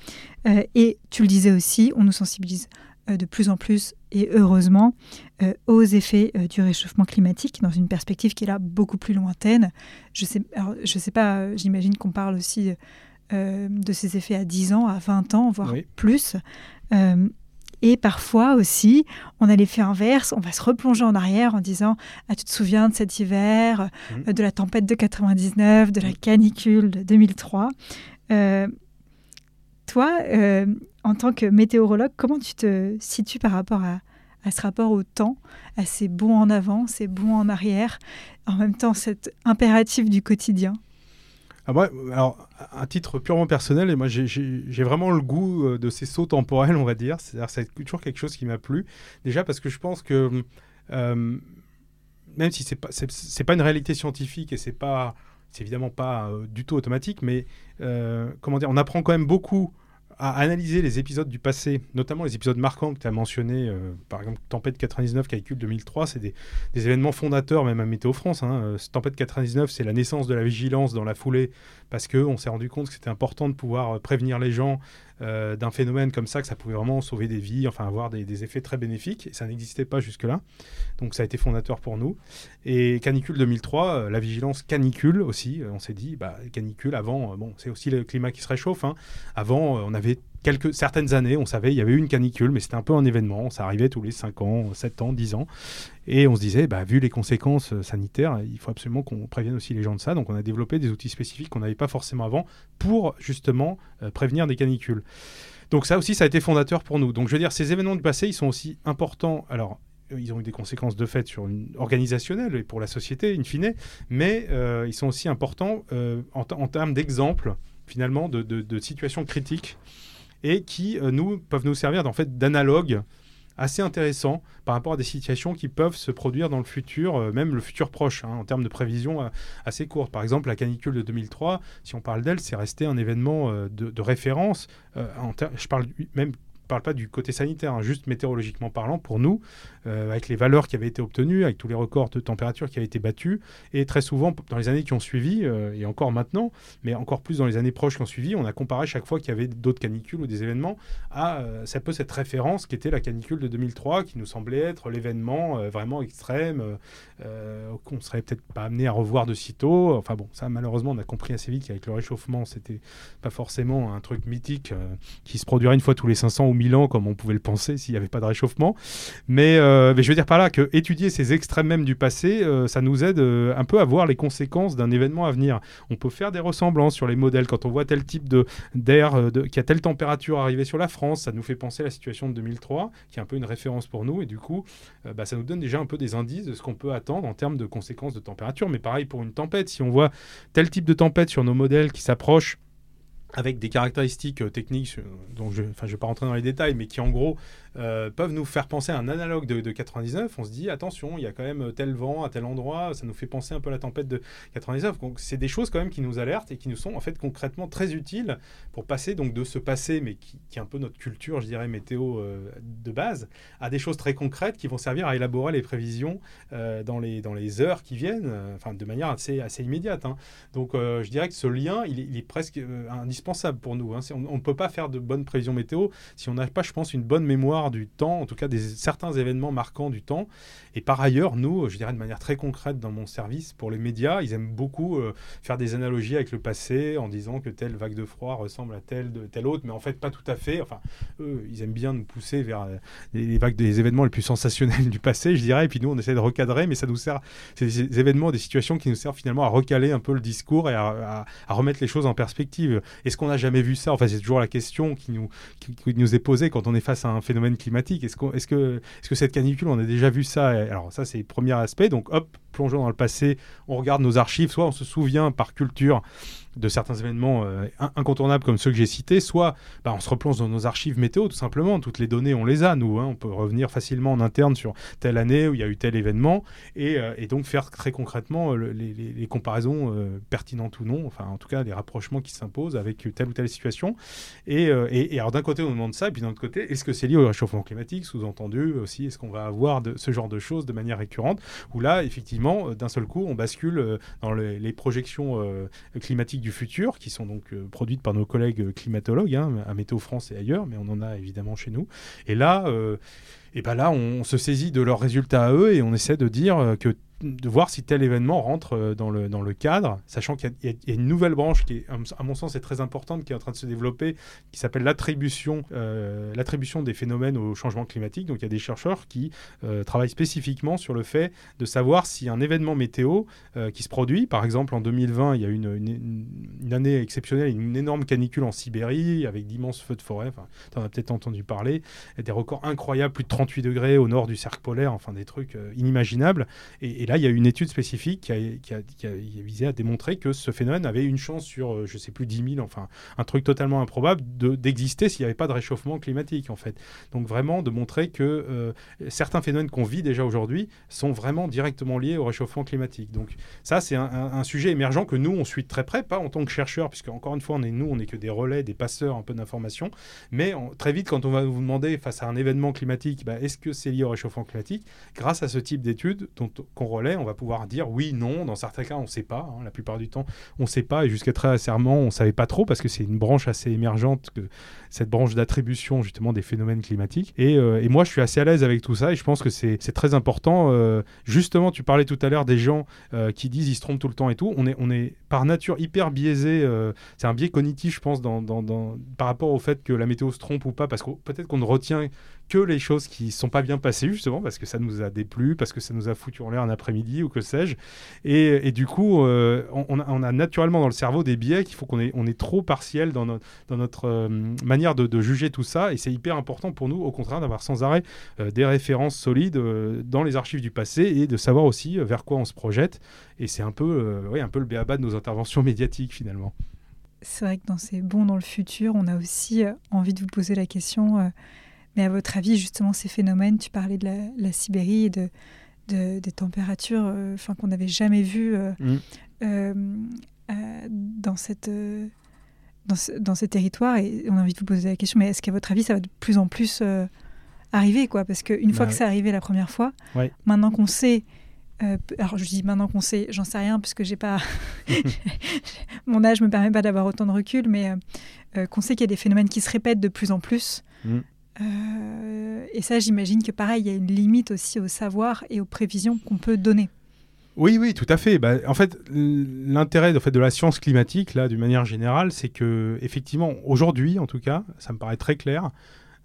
S1: et tu le disais aussi, on nous sensibilise de plus en plus et heureusement euh, aux effets euh, du réchauffement climatique dans une perspective qui est là beaucoup plus lointaine. Je sais, je sais pas, j'imagine qu'on parle aussi de ces effets à 10 ans, à 20 ans, voire plus. Et parfois aussi, on a l'effet inverse, on va se replonger en arrière en disant Ah, tu te souviens de cet hiver, mmh. de la tempête de 99, de la canicule de 2003 Toi, en tant que météorologue, comment tu te situes par rapport à, à ce rapport au temps, à ces bons en avant, ces bons en arrière, en même temps cet impératif du quotidien?
S2: Ah alors, un titre purement personnel, et moi j'ai vraiment le goût euh, de ces sauts temporels, on va dire. C'est toujours quelque chose qui m'a plu. Déjà parce que je pense que, euh, même si c'est pas, pas une réalité scientifique et c'est pas, c'est évidemment pas euh, du tout automatique, mais comment dire, on apprend quand même beaucoup à analyser les épisodes du passé, notamment les épisodes marquants que tu as mentionnés, euh, par exemple Tempête 99, Calcul 2003, c'est des, événements fondateurs même à Météo France. Hein. Euh, Tempête 99, c'est la naissance de la vigilance dans la foulée, parce qu'on s'est rendu compte que c'était important de pouvoir euh, prévenir les gens d'un phénomène comme ça, que ça pouvait vraiment sauver des vies, enfin avoir des, effets très bénéfiques, et ça n'existait pas jusque-là. Donc ça a été fondateur pour nous. Et Canicule 2003, la vigilance canicule aussi, on s'est dit, bah, canicule avant, bon, c'est aussi le climat qui se réchauffe. Hein. Avant, on avait quelques, certaines années, on savait, il y avait eu une canicule, mais c'était un peu un événement. Ça arrivait tous les 5 ans, 7 ans, 10 ans. Et on se disait, bah, vu les conséquences euh, sanitaires, il faut absolument qu'on prévienne aussi les gens de ça. Donc on a développé des outils spécifiques qu'on n'avait pas forcément avant pour justement euh, prévenir des canicules. Donc ça aussi, ça a été fondateur pour nous. Donc je veux dire, ces événements du passé, ils sont aussi importants. Alors, euh, ils ont eu des conséquences de fait sur une organisationnelle et pour la société, in fine, mais ils sont aussi importants en, termes d'exemples, finalement, de, de situations critiques et qui euh, nous peuvent nous servir en fait d'analogue assez intéressant par rapport à des situations qui peuvent se produire dans le futur, euh, même le futur proche, hein, en termes de prévision euh, assez courte. Par exemple, la canicule de 2003, si on parle d'elle, c'est resté un événement de, de, référence. En je parle même parle pas du côté sanitaire, hein, juste météorologiquement parlant, pour nous, euh, avec les valeurs qui avaient été obtenues, avec tous les records de température qui avaient été battus, et très souvent, dans les années qui ont suivi, euh, et encore maintenant, mais encore plus dans les années proches qui ont suivi, on a comparé chaque fois qu'il y avait d'autres canicules ou des événements à euh, cette référence qui était la canicule de 2003, qui nous semblait être l'événement vraiment extrême, qu'on serait peut-être pas amené à revoir de sitôt. Enfin bon, ça malheureusement, on a compris assez vite qu'avec le réchauffement, c'était pas forcément un truc mythique qui se produirait une fois tous les 500 ou ans, comme on pouvait le penser s'il n'y avait pas de réchauffement. Euh, mais, je veux dire par là que étudier ces extrêmes même du passé, euh, ça nous aide euh, un peu à voir les conséquences d'un événement à venir. On peut faire des ressemblances sur les modèles. Quand on voit tel type d'air qui a telle température arrivée sur la France, ça nous fait penser à la situation de 2003, qui est un peu une référence pour nous. Et du coup, bah, ça nous donne déjà un peu des indices de ce qu'on peut attendre en termes de conséquences de température. Mais pareil pour une tempête, si on voit tel type de tempête sur nos modèles qui s'approchent avec des caractéristiques techniques dont je ne vais pas rentrer dans les détails, mais qui en gros euh, peuvent nous faire penser à un analogue de, 99. On se dit, attention, il y a quand même tel vent à tel endroit, ça nous fait penser un peu à la tempête de 99. Donc, c'est des choses quand même qui nous alertent et qui nous sont en fait concrètement très utiles pour passer donc de ce passé, mais qui, est un peu notre culture, je dirais, météo euh, de base, à des choses très concrètes qui vont servir à élaborer les prévisions euh, dans, les, dans les heures qui viennent, enfin de manière assez, assez immédiate. Hein. Donc, je dirais que ce lien, il est, presque indispensable pour nous. Hein. On ne peut pas faire de bonnes prévisions météo si on n'a pas, je pense, une bonne mémoire du temps, en tout cas des certains événements marquants du temps. Et par ailleurs, nous, je dirais de manière très concrète dans mon service, pour les médias, ils aiment beaucoup euh, faire des analogies avec le passé en disant que telle vague de froid ressemble à telle, de, telle autre, mais en fait pas tout à fait. Enfin, eux, ils aiment bien nous pousser vers euh, les, vagues des événements les plus sensationnels du passé, je dirais. Et puis nous, on essaie de recadrer, mais ça nous sert, c'est des événements, des situations qui nous servent finalement à recaler un peu le discours et à, remettre les choses en perspective. Est-ce qu'on n'a jamais vu ça? Enfin, c'est toujours la question qui nous, est posée quand on est face à un phénomène climatique. Est-ce est est que cette canicule, on a déjà vu ça Alors ça, c'est le premier aspect. Donc hop, plongeons dans le passé, on regarde nos archives, soit on se souvient par culture de certains événements euh, incontournables comme ceux que j'ai cités, soit bah, on se replonge dans nos archives météo tout simplement. Toutes les données, on les a, nous. Hein. On peut revenir facilement en interne sur telle année où il y a eu tel événement et, euh, donc faire très concrètement euh, les, comparaisons pertinentes ou non, enfin en tout cas les rapprochements qui s'imposent avec telle ou telle situation. Et, alors d'un côté on demande ça, et puis d'un autre côté, est-ce que c'est lié au réchauffement climatique? Sous-entendu aussi, est-ce qu'on va avoir de, ce genre de choses de manière récurrente? Où là, effectivement, d'un seul coup, on bascule dans les projections climatiques du futur, qui sont donc euh, produites par nos collègues climatologues hein, à Météo France et ailleurs, mais on en a évidemment chez nous. Et là, euh, et ben là, on se saisit de leurs résultats à eux et on essaie de dire euh, que de voir si tel événement rentre euh, dans le, dans le cadre, sachant qu'il y, a une nouvelle branche qui, est, à mon sens, est très importante, qui est en train de se développer, qui s'appelle l'attribution euh, des phénomènes au changement climatique. Donc il y a des chercheurs qui euh, travaillent spécifiquement sur le fait de savoir si un événement météo qui se produit, par exemple en 2020, il y a eu une, une, année exceptionnelle, une énorme canicule en Sibérie avec d'immenses feux de forêt, enfin, tu en as peut-être entendu parler, des records incroyables, plus de 38 degrés au nord du cercle polaire, enfin des trucs inimaginables. Et, et là, il y a une étude spécifique qui a, visé à démontrer que ce phénomène avait une chance sur, euh, je sais plus, 10 000, enfin, un truc totalement improbable d'exister s'il n'y avait pas de réchauffement climatique, en fait. Donc, vraiment, de montrer que euh, certains phénomènes qu'on vit déjà aujourd'hui sont vraiment directement liés au réchauffement climatique. Donc, ça, c'est un, sujet émergent que nous, on suit très près, pas en tant que chercheurs, puisque, encore une fois, on est, nous, on n'est que des relais, des passeurs un peu d'informations, mais très vite, quand on va vous demander, face à un événement climatique, bah, est-ce que c'est lié au réchauffement climatique, grâce à ce type d'études qu'on on va pouvoir dire oui, non. Dans certains cas, on ne sait pas. Hein. La plupart du temps, on ne sait pas. Et jusqu'à très récemment, on ne savait pas trop parce que c'est une branche assez émergente, que, cette branche d'attribution justement des phénomènes climatiques. Et, euh, moi, je suis assez à l'aise avec tout ça et je pense que c'est très important. Euh, justement, tu parlais tout à l'heure des gens euh, qui disent ils se trompent tout le temps et tout. On est, par nature hyper biaisé. c'est un biais cognitif, je pense, dans, par rapport au fait que la météo se trompe ou pas, parce que peut-être qu'on ne retient que les choses qui sont pas bien passées, justement, parce que ça nous a déplu, parce que ça nous a foutu en l'air un après-midi ou que sais-je. Et, et, du coup, euh, on, a, naturellement dans le cerveau des biais qu'il faut qu'on est, on trop partiel dans, dans notre euh, manière de, de, juger tout ça. Et c'est hyper important pour nous, au contraire, d'avoir sans arrêt euh, des références solides dans les archives du passé et de savoir aussi vers quoi on se projette. Et c'est un peu, oui, un peu le béaba de nos interventions médiatiques, finalement.
S1: C'est vrai que dans ces bons dans le futur, on a aussi envie de vous poser la question mais à votre avis, justement, ces phénomènes, tu parlais de la, Sibérie et de, des températures euh, qu'on n'avait jamais vues euh, mm. euh, dans, cette, dans, dans, ces territoires. Et on a envie de vous poser la question, mais est-ce qu'à votre avis, ça va de plus en plus arriver quoi? Parce qu'une fois bah que c'est arrivé la première fois, maintenant qu'on sait alors je dis maintenant qu'on sait, j'en sais rien puisque j'ai pas mon âge me permet pas d'avoir autant de recul, mais qu'on sait qu'il y a des phénomènes qui se répètent de plus en plus. Mm. Euh, et ça, j'imagine que pareil, il y a une limite aussi au savoir et aux prévisions qu'on peut donner.
S2: Oui, oui, tout à fait. Bah, en fait, l'intérêt fait, de la science climatique, là, d'une manière générale, c'est que, effectivement, aujourd'hui, en tout cas, ça me paraît très clair,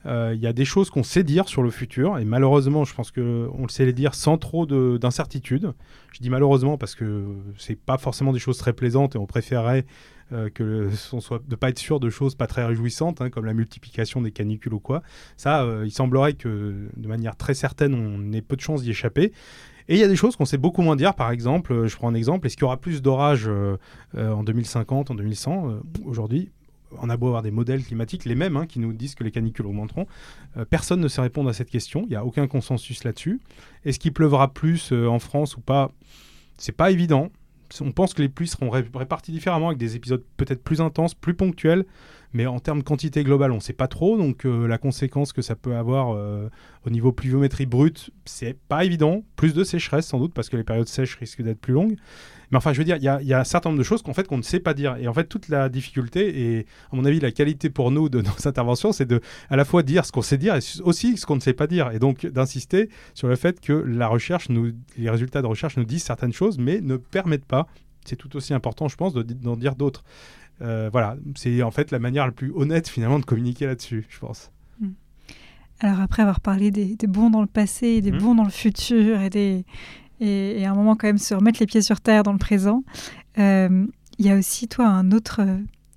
S2: euh, il y a des choses qu'on sait dire sur le futur, et malheureusement, je pense qu'on le sait les dire sans trop d'incertitude. Je dis malheureusement parce que c'est pas forcément des choses très plaisantes, et on préférerait euh, que de pas être sûr de choses pas très réjouissantes, hein, comme la multiplication des canicules ou quoi. Ça, euh, il semblerait que de manière très certaine, on ait peu de chances d'y échapper. Et il y a des choses qu'on sait beaucoup moins dire, par exemple, euh, je prends un exemple, est-ce qu'il y aura plus d'orages en 2050, en 2100 Aujourd'hui, on a beau avoir des modèles climatiques, les mêmes, hein, qui nous disent que les canicules augmenteront. personne ne sait répondre à cette question, il n'y a aucun consensus là-dessus. Est-ce qu'il pleuvra plus en France ou pas? C'est pas évident on pense que les pluies seront réparties différemment avec des épisodes peut-être plus intenses, plus ponctuels, mais en termes de quantité globale, on ne sait pas trop. Donc euh, la conséquence que ça peut avoir euh, au niveau pluviométrie brute, c'est pas évident. Plus de sécheresse sans doute parce que les périodes sèches risquent d'être plus longues. Mais enfin, je veux dire, il y, a un certain nombre de choses qu'en fait qu'on ne sait pas dire. Et en fait, toute la difficulté et à mon avis la qualité pour nous de nos interventions, c'est de à la fois dire ce qu'on sait dire et aussi ce qu'on ne sait pas dire. Et donc d'insister sur le fait que la recherche, les résultats de recherche nous disent certaines choses, mais ne permettent pas. C'est tout aussi important, je pense, d'en dire d'autres. Euh, voilà, c'est en fait la manière la plus honnête finalement de communiquer là-dessus, je pense. Hmm.
S1: Alors après avoir parlé des, bons dans le passé, des hmm. bons dans le futur et, des, et, à un moment quand même se remettre les pieds sur terre dans le présent, euh, il y a aussi toi un autre,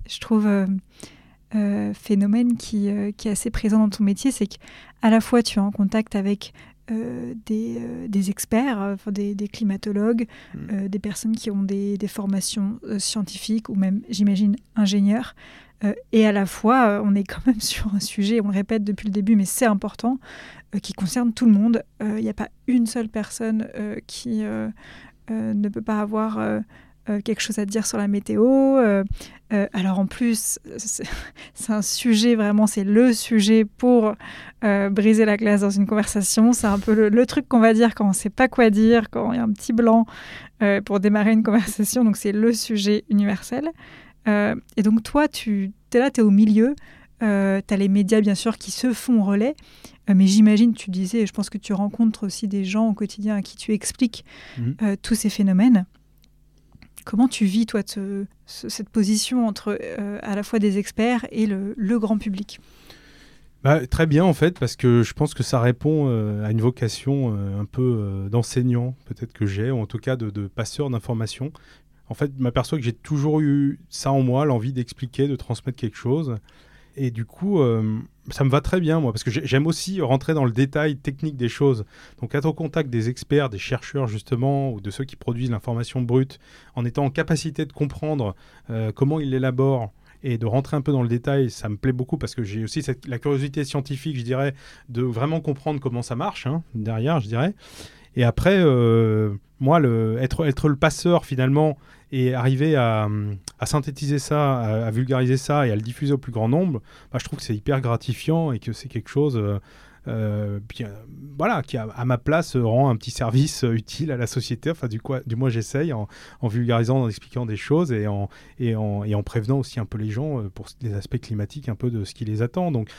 S1: je trouve, euh, phénomène qui, qui, est assez présent dans ton métier, c'est qu'à la fois tu es en contact avec euh, euh, des, experts, euh, des, climatologues, mm. des personnes qui ont des, formations scientifiques ou même, j'imagine, ingénieurs. et à la fois, on est quand même sur un sujet, on le répète depuis le début, mais c'est important, qui concerne tout le monde. Il n'y a pas une seule personne qui ne peut pas avoir euh, quelque chose à dire sur la météo. Euh, euh, alors en plus, c'est un sujet vraiment, c'est le sujet pour briser la glace dans une conversation. C'est un peu le, truc qu'on va dire quand on ne sait pas quoi dire, quand il y a un petit blanc pour démarrer une conversation. Donc c'est le sujet universel. et donc toi, tu es là, tu es au milieu. Tu as les médias, bien sûr, qui se font relais. Mais j'imagine, tu disais, je pense que tu rencontres aussi des gens au quotidien à qui tu expliques euh, tous ces phénomènes. Comment tu vis, toi, ce- ce- cette position entre euh, à la fois des experts et le, grand public?
S2: Bah, très bien en fait, parce que je pense que ça répond euh, à une vocation euh, un peu d'enseignant, peut-être que j'ai, ou en tout cas de, passeur d'informations. En fait, m'aperçois que j'ai toujours eu ça en moi, l'envie d'expliquer, de transmettre quelque chose. Et du coup, euh, ça me va très bien, moi, parce que j'ai- j'aime aussi rentrer dans le détail technique des choses. Donc, être au contact des experts, des chercheurs, justement, ou de ceux qui produisent l'information brute, en étant en capacité de comprendre euh, comment ils l'élaborent et de rentrer un peu dans le détail, ça me plaît beaucoup parce que j'ai aussi la curiosité scientifique, je dirais, de vraiment comprendre comment ça marche, hein, derrière, je dirais. Et après, euh, moi, être, le passeur, finalement, et arriver à, synthétiser ça, à, vulgariser ça et à le diffuser au plus grand nombre, bah, je trouve que c'est hyper gratifiant et que c'est quelque chose euh, euh, voilà, qui, à, ma place, rend un petit service utile à la société. Enfin, du, moins, j'essaye en, vulgarisant, en expliquant des choses et en, et, en, prévenant aussi un peu les gens pour les aspects climatiques, un peu de ce qui les attend. Donc,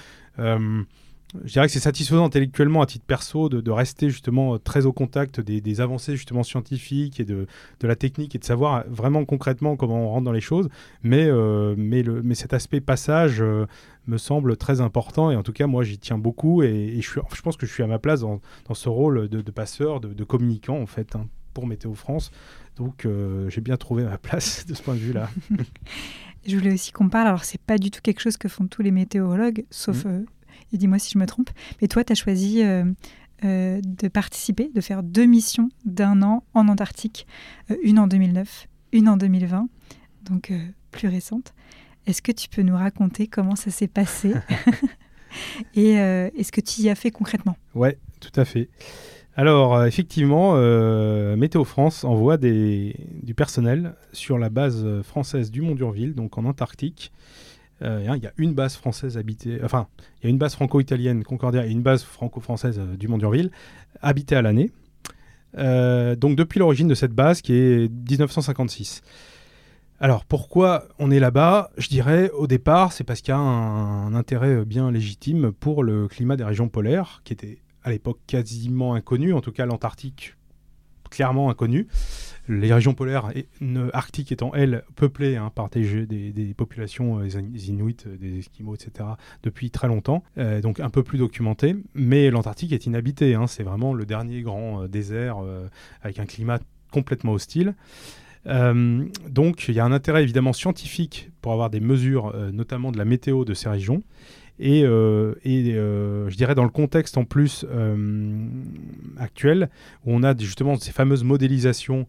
S2: je dirais que c'est satisfaisant intellectuellement à titre perso de, de rester justement euh, très au contact des, des avancées justement scientifiques et de, de, la technique et de savoir vraiment concrètement comment on rentre dans les choses. Mais, euh, mais, le, mais cet aspect passage euh, me semble très important et en tout cas moi j'y tiens beaucoup et, et je, suis, je, pense que je suis à ma place dans, dans ce rôle de, de passeur, de, de, communicant en fait hein, pour Météo France. Donc euh, j'ai bien trouvé ma place de ce point de vue-là.
S1: je voulais aussi qu'on parle, alors c'est pas du tout quelque chose que font tous les météorologues, sauf... Mmh et dis-moi si je me trompe, mais toi, tu as choisi euh, euh, de participer, de faire deux missions d'un an en Antarctique, euh, une en 2009, une en 2020, donc plus récente. Est-ce que tu peux nous raconter comment ça s'est passé et, euh, et, ce que tu y as fait concrètement?
S2: Ouais, tout à fait. Alors, effectivement, euh, Météo France envoie des, du personnel sur la base française du Mont d'Urville, donc en Antarctique. Euh, il y a une base française habitée, enfin, il y a une base franco-italienne, Concordia, et une base franco-française euh, du Mont d'Urville, habitée à l'année. Euh, donc depuis l'origine de cette base qui est 1956. Alors pourquoi on est là-bas? Je dirais au départ, c'est parce qu'il y a un, un, intérêt bien légitime pour le climat des régions polaires, qui était à l'époque quasiment inconnu, en tout cas l'Antarctique clairement inconnu. Les régions polaires et, arctiques étant, elles, peuplées hein, par des, populations, euh, des Inuits, des Esquimaux, etc., depuis très longtemps, euh, donc un peu plus documentées. Mais l'Antarctique est inhabité, hein, c'est vraiment le dernier grand euh, désert avec un climat complètement hostile. Euh, donc il y a un intérêt évidemment scientifique pour avoir des mesures, euh, notamment de la météo de ces régions. Et, euh, et je dirais dans le contexte en plus actuel, où on a justement ces fameuses modélisations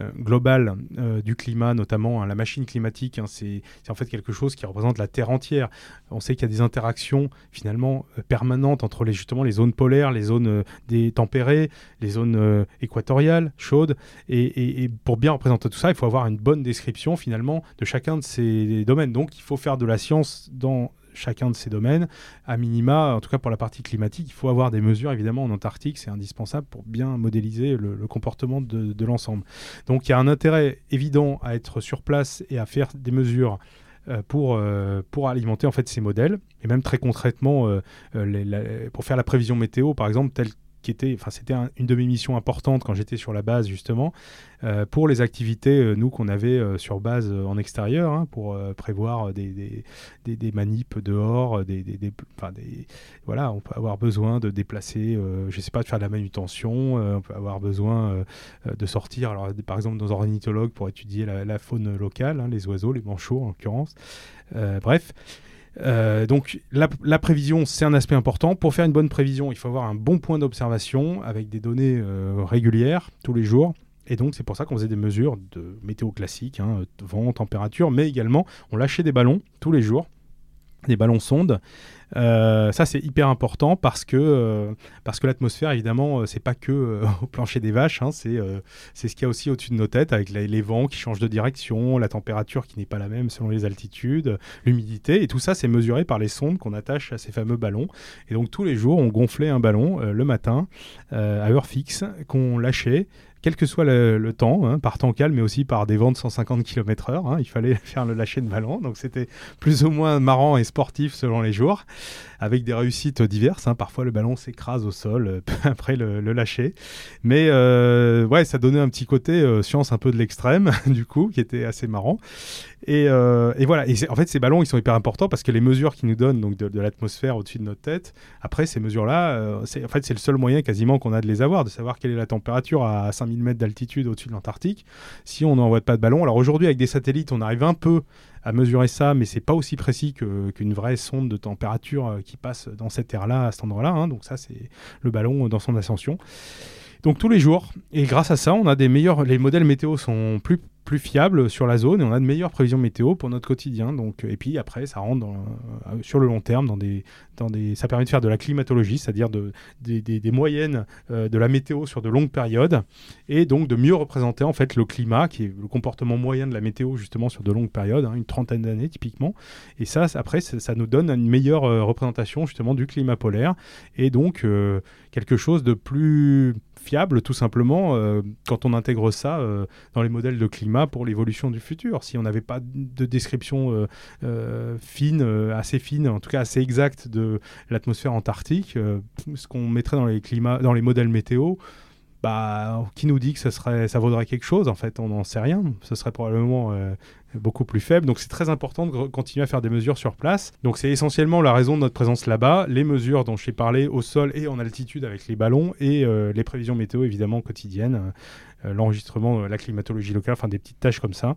S2: euh, globales euh, du climat, notamment hein, la machine climatique, hein, c'est en fait quelque chose qui représente la Terre entière. On sait qu'il y a des interactions finalement euh, permanentes entre les, justement les zones polaires, les zones euh, des tempérées, les zones euh, équatoriales, chaudes. Et, pour bien représenter tout ça, il faut avoir une bonne description finalement de chacun de ces domaines. Donc il faut faire de la science dans chacun de ces domaines. À minima, en tout cas pour la partie climatique, il faut avoir des mesures évidemment en Antarctique, c'est indispensable pour bien modéliser le, comportement de, l'ensemble. Donc il y a un intérêt évident à être sur place et à faire des mesures euh, pour, euh, pour alimenter en fait ces modèles et même très concrètement euh, pour faire la prévision météo par exemple telle enfin c'était un, une de mes missions importantes quand j'étais sur la base justement, euh, pour les activités euh, nous qu'on avait euh, sur base en extérieur, hein, pour prévoir des, des, des, dehors, des, des, voilà, on peut avoir besoin de déplacer, je sais pas, de faire de la manutention, on peut avoir besoin de sortir, alors par exemple nos ornithologues pour étudier la, la faune locale, hein, les oiseaux, les manchots en l'occurrence, bref. Euh, donc la, prévision, c'est un aspect important. Pour faire une bonne prévision, il faut avoir un bon point d'observation avec des données euh, régulières tous les jours. Et donc c'est pour ça qu'on faisait des mesures de météo classique, hein, vent, température, mais également on lâchait des ballons tous les jours, des ballons sondes. Euh, ça c'est hyper important parce que euh, l'atmosphère évidemment euh, c'est pas que au plancher des vaches hein, c'est c'est ce qu'il y a aussi au-dessus de nos têtes avec les, les, vents qui changent de direction la température qui n'est pas la même selon les altitudes l'humidité et tout ça c'est mesuré par les sondes qu'on attache à ces fameux ballons et donc tous les jours on gonflait un ballon le matin à heure fixe qu'on lâchait quel que soit le, temps, hein, par temps calme, mais aussi par des vents de 150 km/h. Hein, il fallait faire le lâcher de ballon, donc c'était plus ou moins marrant et sportif selon les jours, avec des réussites diverses. Hein. Parfois, le ballon s'écrase au sol euh, après le, lâcher, mais euh, ouais, ça donnait un petit côté euh, science un peu de l'extrême, du coup, qui était assez marrant. Et, voilà. En fait, ces ballons, ils sont hyper importants parce que les mesures qu'ils nous donnent donc de, l'atmosphère au-dessus de notre tête, après ces mesures-là, en fait c'est le seul moyen quasiment qu'on a de les avoir, de savoir quelle est la température à 5000 mètres d'altitude au-dessus de l'Antarctique. Si on n'envoie pas de ballon, alors aujourd'hui avec des satellites, on arrive un peu à mesurer ça, mais c'est pas aussi précis qu'une vraie sonde de température euh, qui passe dans cette air-là, à cet endroit-là. Hein. donc ça, c'est le ballon dans son ascension. Donc tous les jours, et grâce à ça, on a des meilleurs. Les modèles météo sont plus plus fiable sur la zone et on a de meilleures prévisions météo pour notre quotidien. Donc, et puis après, ça rentre euh, sur le long terme dans des, dans des, ça permet de faire de la climatologie, c'est-à-dire de, des, des, moyennes euh, de la météo sur de longues périodes et donc de mieux représenter en fait le climat qui est le comportement moyen de la météo justement sur de longues périodes, hein, une trentaine d'années typiquement. Et ça, après, ça, nous donne une meilleure euh, représentation justement du climat polaire et donc quelque chose de plus fiable tout simplement quand on intègre ça dans les modèles de climat pour l'évolution du futur. Si on n'avait pas de description euh, euh, fine, euh, assez fine, en tout cas assez exacte de l'atmosphère antarctique, ce qu'on mettrait dans les dans les modèles météo, bah, qui nous dit que ça, serait, vaudrait quelque chose En fait, on n'en sait rien. Ce serait probablement beaucoup plus faible. Donc c'est très important de continuer à faire des mesures sur place. Donc c'est essentiellement la raison de notre présence là-bas, les mesures dont j'ai parlé au sol et en altitude avec les ballons et les prévisions météo évidemment quotidiennes. Euh, l'enregistrement, euh, la climatologie locale, enfin des petites tâches comme ça.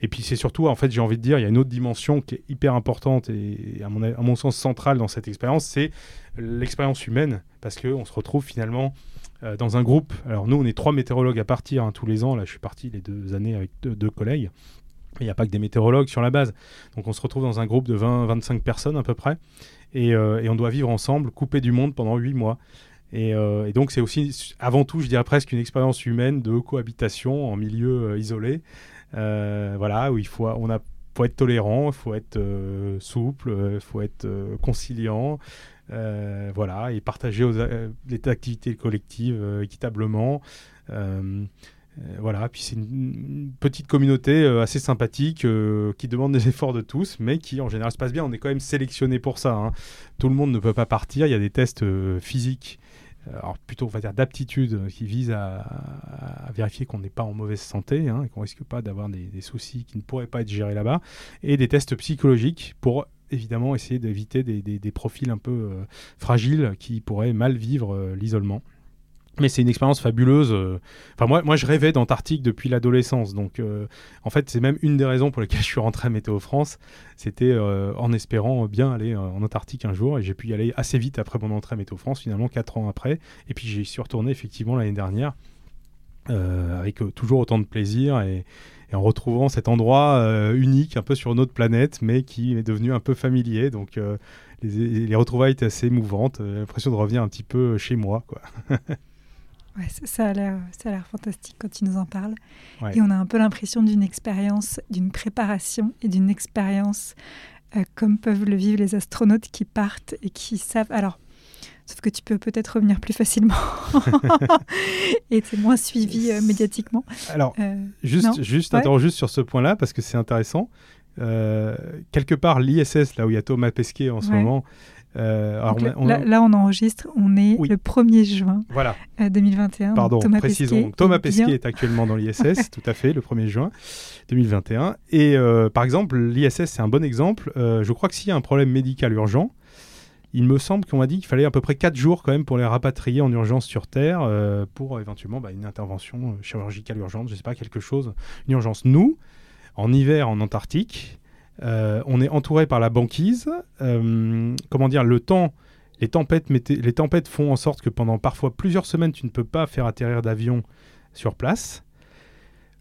S2: Et puis c'est surtout, en fait, j'ai envie de dire, il y a une autre dimension qui est hyper importante et à mon, à mon sens centrale dans cette expérience, c'est l'expérience humaine, parce qu'on se retrouve finalement euh, dans un groupe. Alors nous, on est trois météorologues à partir hein, tous les ans. Là, je suis parti les deux années avec deux, collègues. Il n'y a pas que des météorologues sur la base. Donc on se retrouve dans un groupe de 20-25 personnes à peu près. Et, et, on doit vivre ensemble, coupé du monde pendant 8 mois. Euh, et, donc c'est aussi, avant tout, je dirais presque une expérience humaine de cohabitation en milieu euh, isolé. Euh, voilà, où il faut, on a, faut être tolérant, il faut être souple, il faut être conciliant. Voilà, et partager les activités collectives équitablement. voilà, puis c'est une, petite communauté assez sympathique qui demande des efforts de tous, mais qui en général se passe bien. On est quand même sélectionné pour ça. Hein. Tout le monde ne peut pas partir. Il y a des tests physiques euh, alors plutôt on va dire d'aptitude euh, qui vise à, vérifier qu'on n'est pas en mauvaise santé hein, et qu'on risque pas d'avoir des, soucis qui ne pourraient pas être gérés là-bas et des tests psychologiques pour évidemment essayer d'éviter des, profils un peu euh, fragiles qui pourraient mal vivre l'isolement. Mais c'est une expérience fabuleuse. Euh. Enfin, moi, moi, je rêvais d'Antarctique depuis l'adolescence. Donc, euh, en fait, c'est même une des raisons pour lesquelles je suis rentré à Météo France. C'était euh, en espérant bien aller en Antarctique un jour. Et j'ai pu y aller assez vite après mon entrée à Météo France, finalement, quatre ans après. Et puis, j'y suis retourné effectivement l'année dernière, avec toujours autant de plaisir et, en retrouvant cet endroit unique, un peu sur notre planète, mais qui est devenu un peu familier. Donc, les, les retrouvailles étaient assez émouvantes. l'impression de revenir un petit peu chez moi, quoi.
S1: Ouais, ça, a l'air, ça a l'air fantastique quand tu nous en parles. Et on a un peu l'impression d'une expérience, d'une préparation et d'une expérience euh, comme peuvent le vivre les astronautes qui partent et qui savent. Alors, sauf que tu peux peut-être revenir plus facilement et c'est moins suivi euh, médiatiquement.
S2: Alors, euh, juste, juste, juste sur ce point-là parce que c'est intéressant. quelque part, l'ISS, là où il y a Thomas Pesquet en ce moment,
S1: euh, là, on enregistre, on est le 1er juin
S2: voilà.
S1: 2021.
S2: Euh, Pardon, Thomas précisons. Pesquet Thomas Pesquet est actuellement dans l'ISS, tout à fait, le 1er juin 2021. Et euh, par exemple, l'ISS, c'est un bon exemple. je crois que s'il y a un problème médical urgent, il me semble qu'on m'a dit qu'il fallait à peu près 4 jours quand même pour les rapatrier en urgence sur Terre pour éventuellement bah, une intervention chirurgicale urgente, je sais pas, quelque chose, une urgence. Nous, en hiver en Antarctique, euh, on est entouré par la banquise. Euh, comment dire, le temps, les tempêtes, les tempêtes font en sorte que pendant parfois plusieurs semaines, tu ne peux pas faire atterrir d'avion sur place.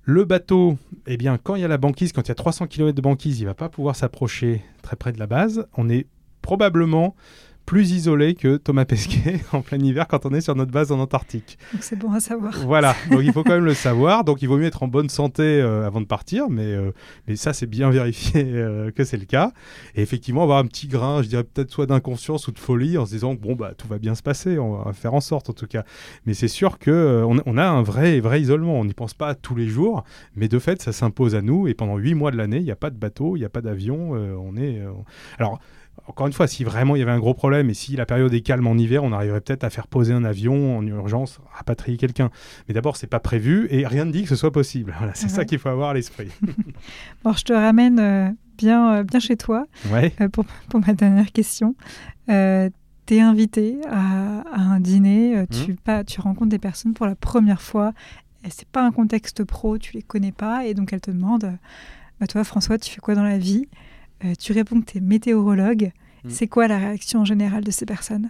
S2: Le bateau, eh bien, quand il y a la banquise, quand il y a 300 km de banquise, il va pas pouvoir s'approcher très près de la base. On est probablement plus isolé que Thomas Pesquet en plein hiver quand on est sur notre base en Antarctique.
S1: Donc c'est bon à savoir.
S2: Voilà, donc il faut quand même le savoir. Donc il vaut mieux être en bonne santé euh, avant de partir, mais, euh, mais ça c'est bien vérifié euh, que c'est le cas. Et effectivement, avoir un petit grain, je dirais peut-être soit d'inconscience ou de folie en se disant bon bah tout va bien se passer, on va faire en sorte en tout cas. Mais c'est sûr que on, a un vrai vrai isolement. On n'y pense pas tous les jours, mais de fait ça s'impose à nous. Et pendant huit mois de l'année, il n'y a pas de bateau, il n'y a pas d'avion. on est alors encore une fois, si vraiment il y avait un gros problème et si la période est calme en hiver, on arriverait peut-être à faire poser un avion en urgence, rapatrier quelqu'un. Mais d'abord, c'est pas prévu et rien ne dit que ce soit possible. Voilà, c'est ça qu'il faut avoir à l'esprit.
S1: bon, je te ramène euh, bien, euh, bien chez toi
S2: ouais.
S1: Euh, pour, pour, ma dernière question. tu es invité à, un dîner, tu, mmh. pas, tu rencontres des personnes pour la première fois. C'est pas un contexte pro, tu les connais pas et donc elles te demandent bah, Toi, François, tu fais quoi dans la vie? Euh, tu réponds que tu es météorologue. Mm. C'est quoi la réaction générale de ces personnes?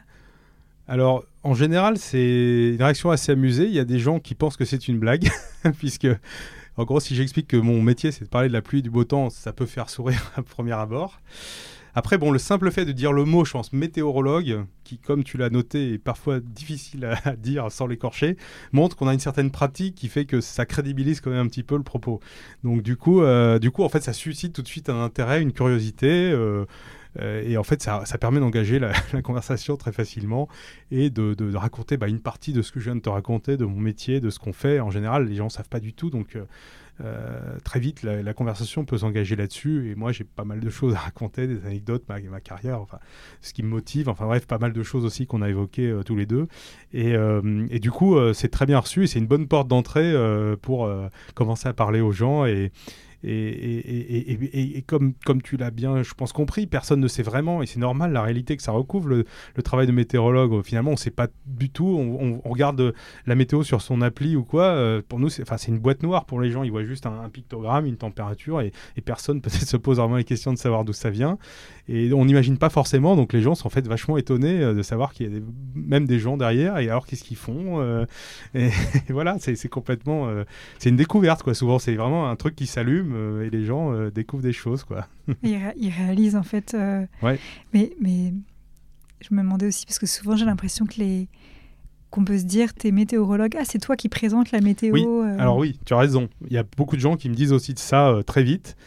S2: Alors, en général, c'est une réaction assez amusée. Il y a des gens qui pensent que c'est une blague, puisque, en gros, si j'explique que mon métier, c'est de parler de la pluie et du beau temps, ça peut faire sourire à premier abord. Après, bon, le simple fait de dire le mot, je pense, météorologue, qui, comme tu l'as noté, est parfois difficile à, dire sans l'écorcher, montre qu'on a une certaine pratique qui fait que ça crédibilise quand même un petit peu le propos. Donc, du coup, euh, du coup en fait, ça suscite tout de suite un intérêt, une curiosité. Euh, euh, et en fait, ça, permet d'engager la, conversation très facilement et de, raconter bah, une partie de ce que je viens de te raconter, de mon métier, de ce qu'on fait. En général, les gens ne savent pas du tout. Donc, euh, très vite, la, conversation peut s'engager là-dessus. Et moi, j'ai pas mal de choses à raconter, des anecdotes, ma, carrière, enfin, ce qui me motive. Enfin bref, pas mal de choses aussi qu'on a évoquées euh, tous les deux. Et, euh, et du coup, c'est très bien reçu. C'est une bonne porte d'entrée pour commencer à parler aux gens et, et, et, comme, comme tu l'as bien, je pense, compris, personne ne sait vraiment, et c'est normal, la réalité que ça recouvre, le, travail de météorologue, finalement, on ne sait pas du tout, on, regarde la météo sur son appli ou quoi, euh, pour nous, c'est une boîte noire pour les gens, ils voient juste un, pictogramme, une température, et, personne peut-être se pose vraiment les questions de savoir d'où ça vient, et on n'imagine pas forcément, donc les gens sont en fait vachement étonnés euh, de savoir qu'il y a même des gens derrière, et alors qu'est-ce qu'ils font euh, et, voilà, c'est complètement, c'est une découverte, quoi, souvent, c'est vraiment un truc qui s'allume, euh, et les gens euh, découvrent des choses. Quoi.
S1: ils, réalisent en fait. Euh,
S2: ouais.
S1: mais, mais je me demandais aussi, parce que souvent j'ai l'impression que les qu'on peut se dire, t'es météorologue, ah c'est toi qui présente la météo.
S2: Oui, alors oui, tu as raison. Il y a beaucoup de gens qui me disent aussi de ça très vite.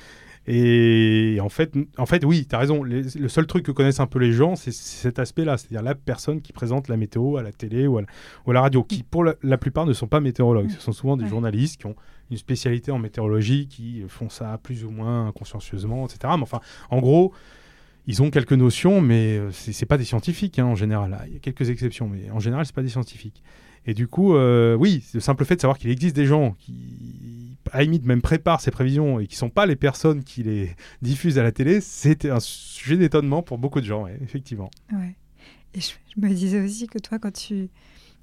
S2: Et en fait, en fait oui, tu as raison. le seul truc que connaissent un peu les gens, c'est cet aspect-là, c'est-à-dire la personne qui présente la météo à la télé ou à la, radio, qui pour la, plupart ne sont pas météorologues. Ce sont souvent des journalistes qui ont une spécialité en météorologie, qui font ça plus ou moins consciencieusement, etc. Mais enfin, en gros, ils ont quelques notions, mais euh, ce n'est pas des scientifiques hein, en général. Il y a quelques exceptions, mais en général, c'est pas des scientifiques. Et du coup, euh, oui, le simple fait de savoir qu'il existe des gens qui, à limite, même préparent ces prévisions et qui ne sont pas les personnes qui les diffusent à la télé, c'était un sujet d'étonnement pour beaucoup de gens, effectivement.
S1: Ouais. Et je, me disais aussi que toi, quand tu,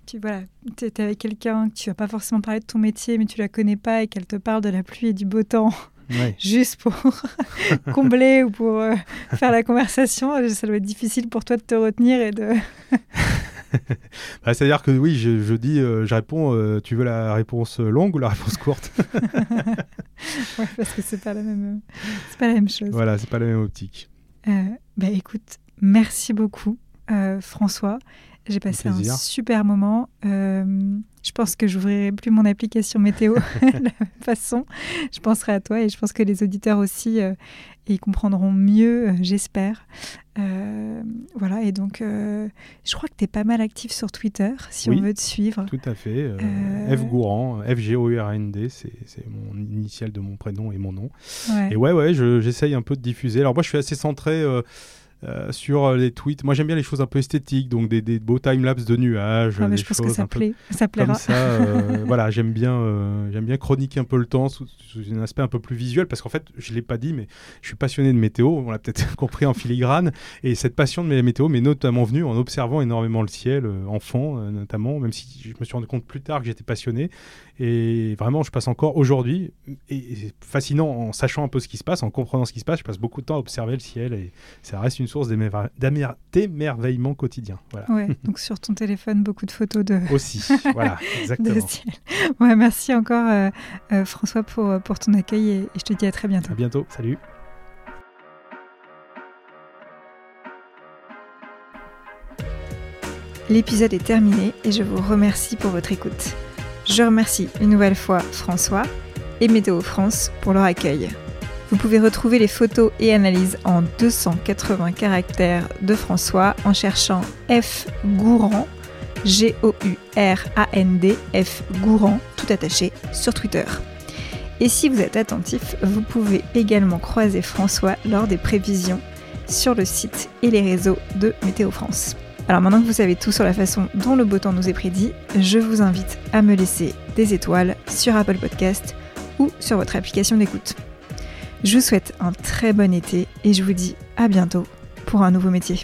S1: tu voilà, es, avec quelqu'un, tu vas pas forcément parler de ton métier, mais tu la connais pas et qu'elle te parle de la pluie et du beau temps. juste pour combler ou pour euh, faire la conversation, ça doit être difficile pour toi de te retenir et de...
S2: Bah, c'est-à-dire que oui, je, dis, euh, je réponds, euh, tu veux la réponse longue ou la réponse courte
S1: ouais, parce que c'est pas la même, c'est pas la même chose.
S2: Voilà, c'est pas la même optique.
S1: bah écoute, merci beaucoup, François. J'ai passé un, super moment. je pense que j'ouvrirai plus mon application météo de la même façon. Je penserai à toi et je pense que les auditeurs aussi et ils comprendront mieux, euh, j'espère. Euh, voilà, et donc euh, je crois que tu es pas mal actif sur Twitter, si on veut te suivre.
S2: Tout à fait. F Gourand, F-G-O-U-R-N-D, c'est mon initial de mon prénom et mon nom. Et ouais, ouais, j'essaye un peu de diffuser. Alors moi, je suis assez centré euh, sur euh, les tweets. Moi, j'aime bien les choses un peu esthétiques, donc des, des beaux timelapses de nuages.
S1: Ah,
S2: des
S1: je
S2: pense
S1: que ça, plaît. ça plaira.
S2: Comme ça, euh, voilà, j'aime bien, j'aime bien chroniquer un peu le temps sous, un aspect un peu plus visuel, parce qu'en fait, je l'ai pas dit, mais je suis passionné de météo. On l'a peut-être compris en filigrane, et cette passion de la météo m'est notamment venue en observant énormément le ciel, enfant notamment, même si je me suis rendu compte plus tard que j'étais passionné. Et vraiment, je passe encore aujourd'hui, et, c'est fascinant en sachant un peu ce qui se passe, en comprenant ce qui se passe, je passe beaucoup de temps à observer le ciel, et ça reste une source d'émerveillement quotidien. Voilà.
S1: Ouais, donc sur ton téléphone, beaucoup de photos de...
S2: Aussi, voilà, exactement.
S1: Ouais, merci encore euh, euh, François pour, pour ton accueil et, et je te dis à très bientôt.
S2: À bientôt, salut.
S1: l'épisode est terminé et je vous remercie pour votre écoute. Je remercie une nouvelle fois François et Météo France pour leur accueil. Vous pouvez retrouver les photos et analyses en 280 caractères de François en cherchant F Gourand, G-O-U-R-A-N-D, F Gourand, tout attaché, sur Twitter. Et si vous êtes attentif, vous pouvez également croiser François lors des prévisions sur le site et les réseaux de Météo France. Alors maintenant que vous savez tout sur la façon dont le beau temps nous est prédit, je vous invite à me laisser des étoiles sur Apple Podcast ou sur votre application d'écoute. Je vous souhaite un très bon été et je vous dis à bientôt pour un nouveau métier.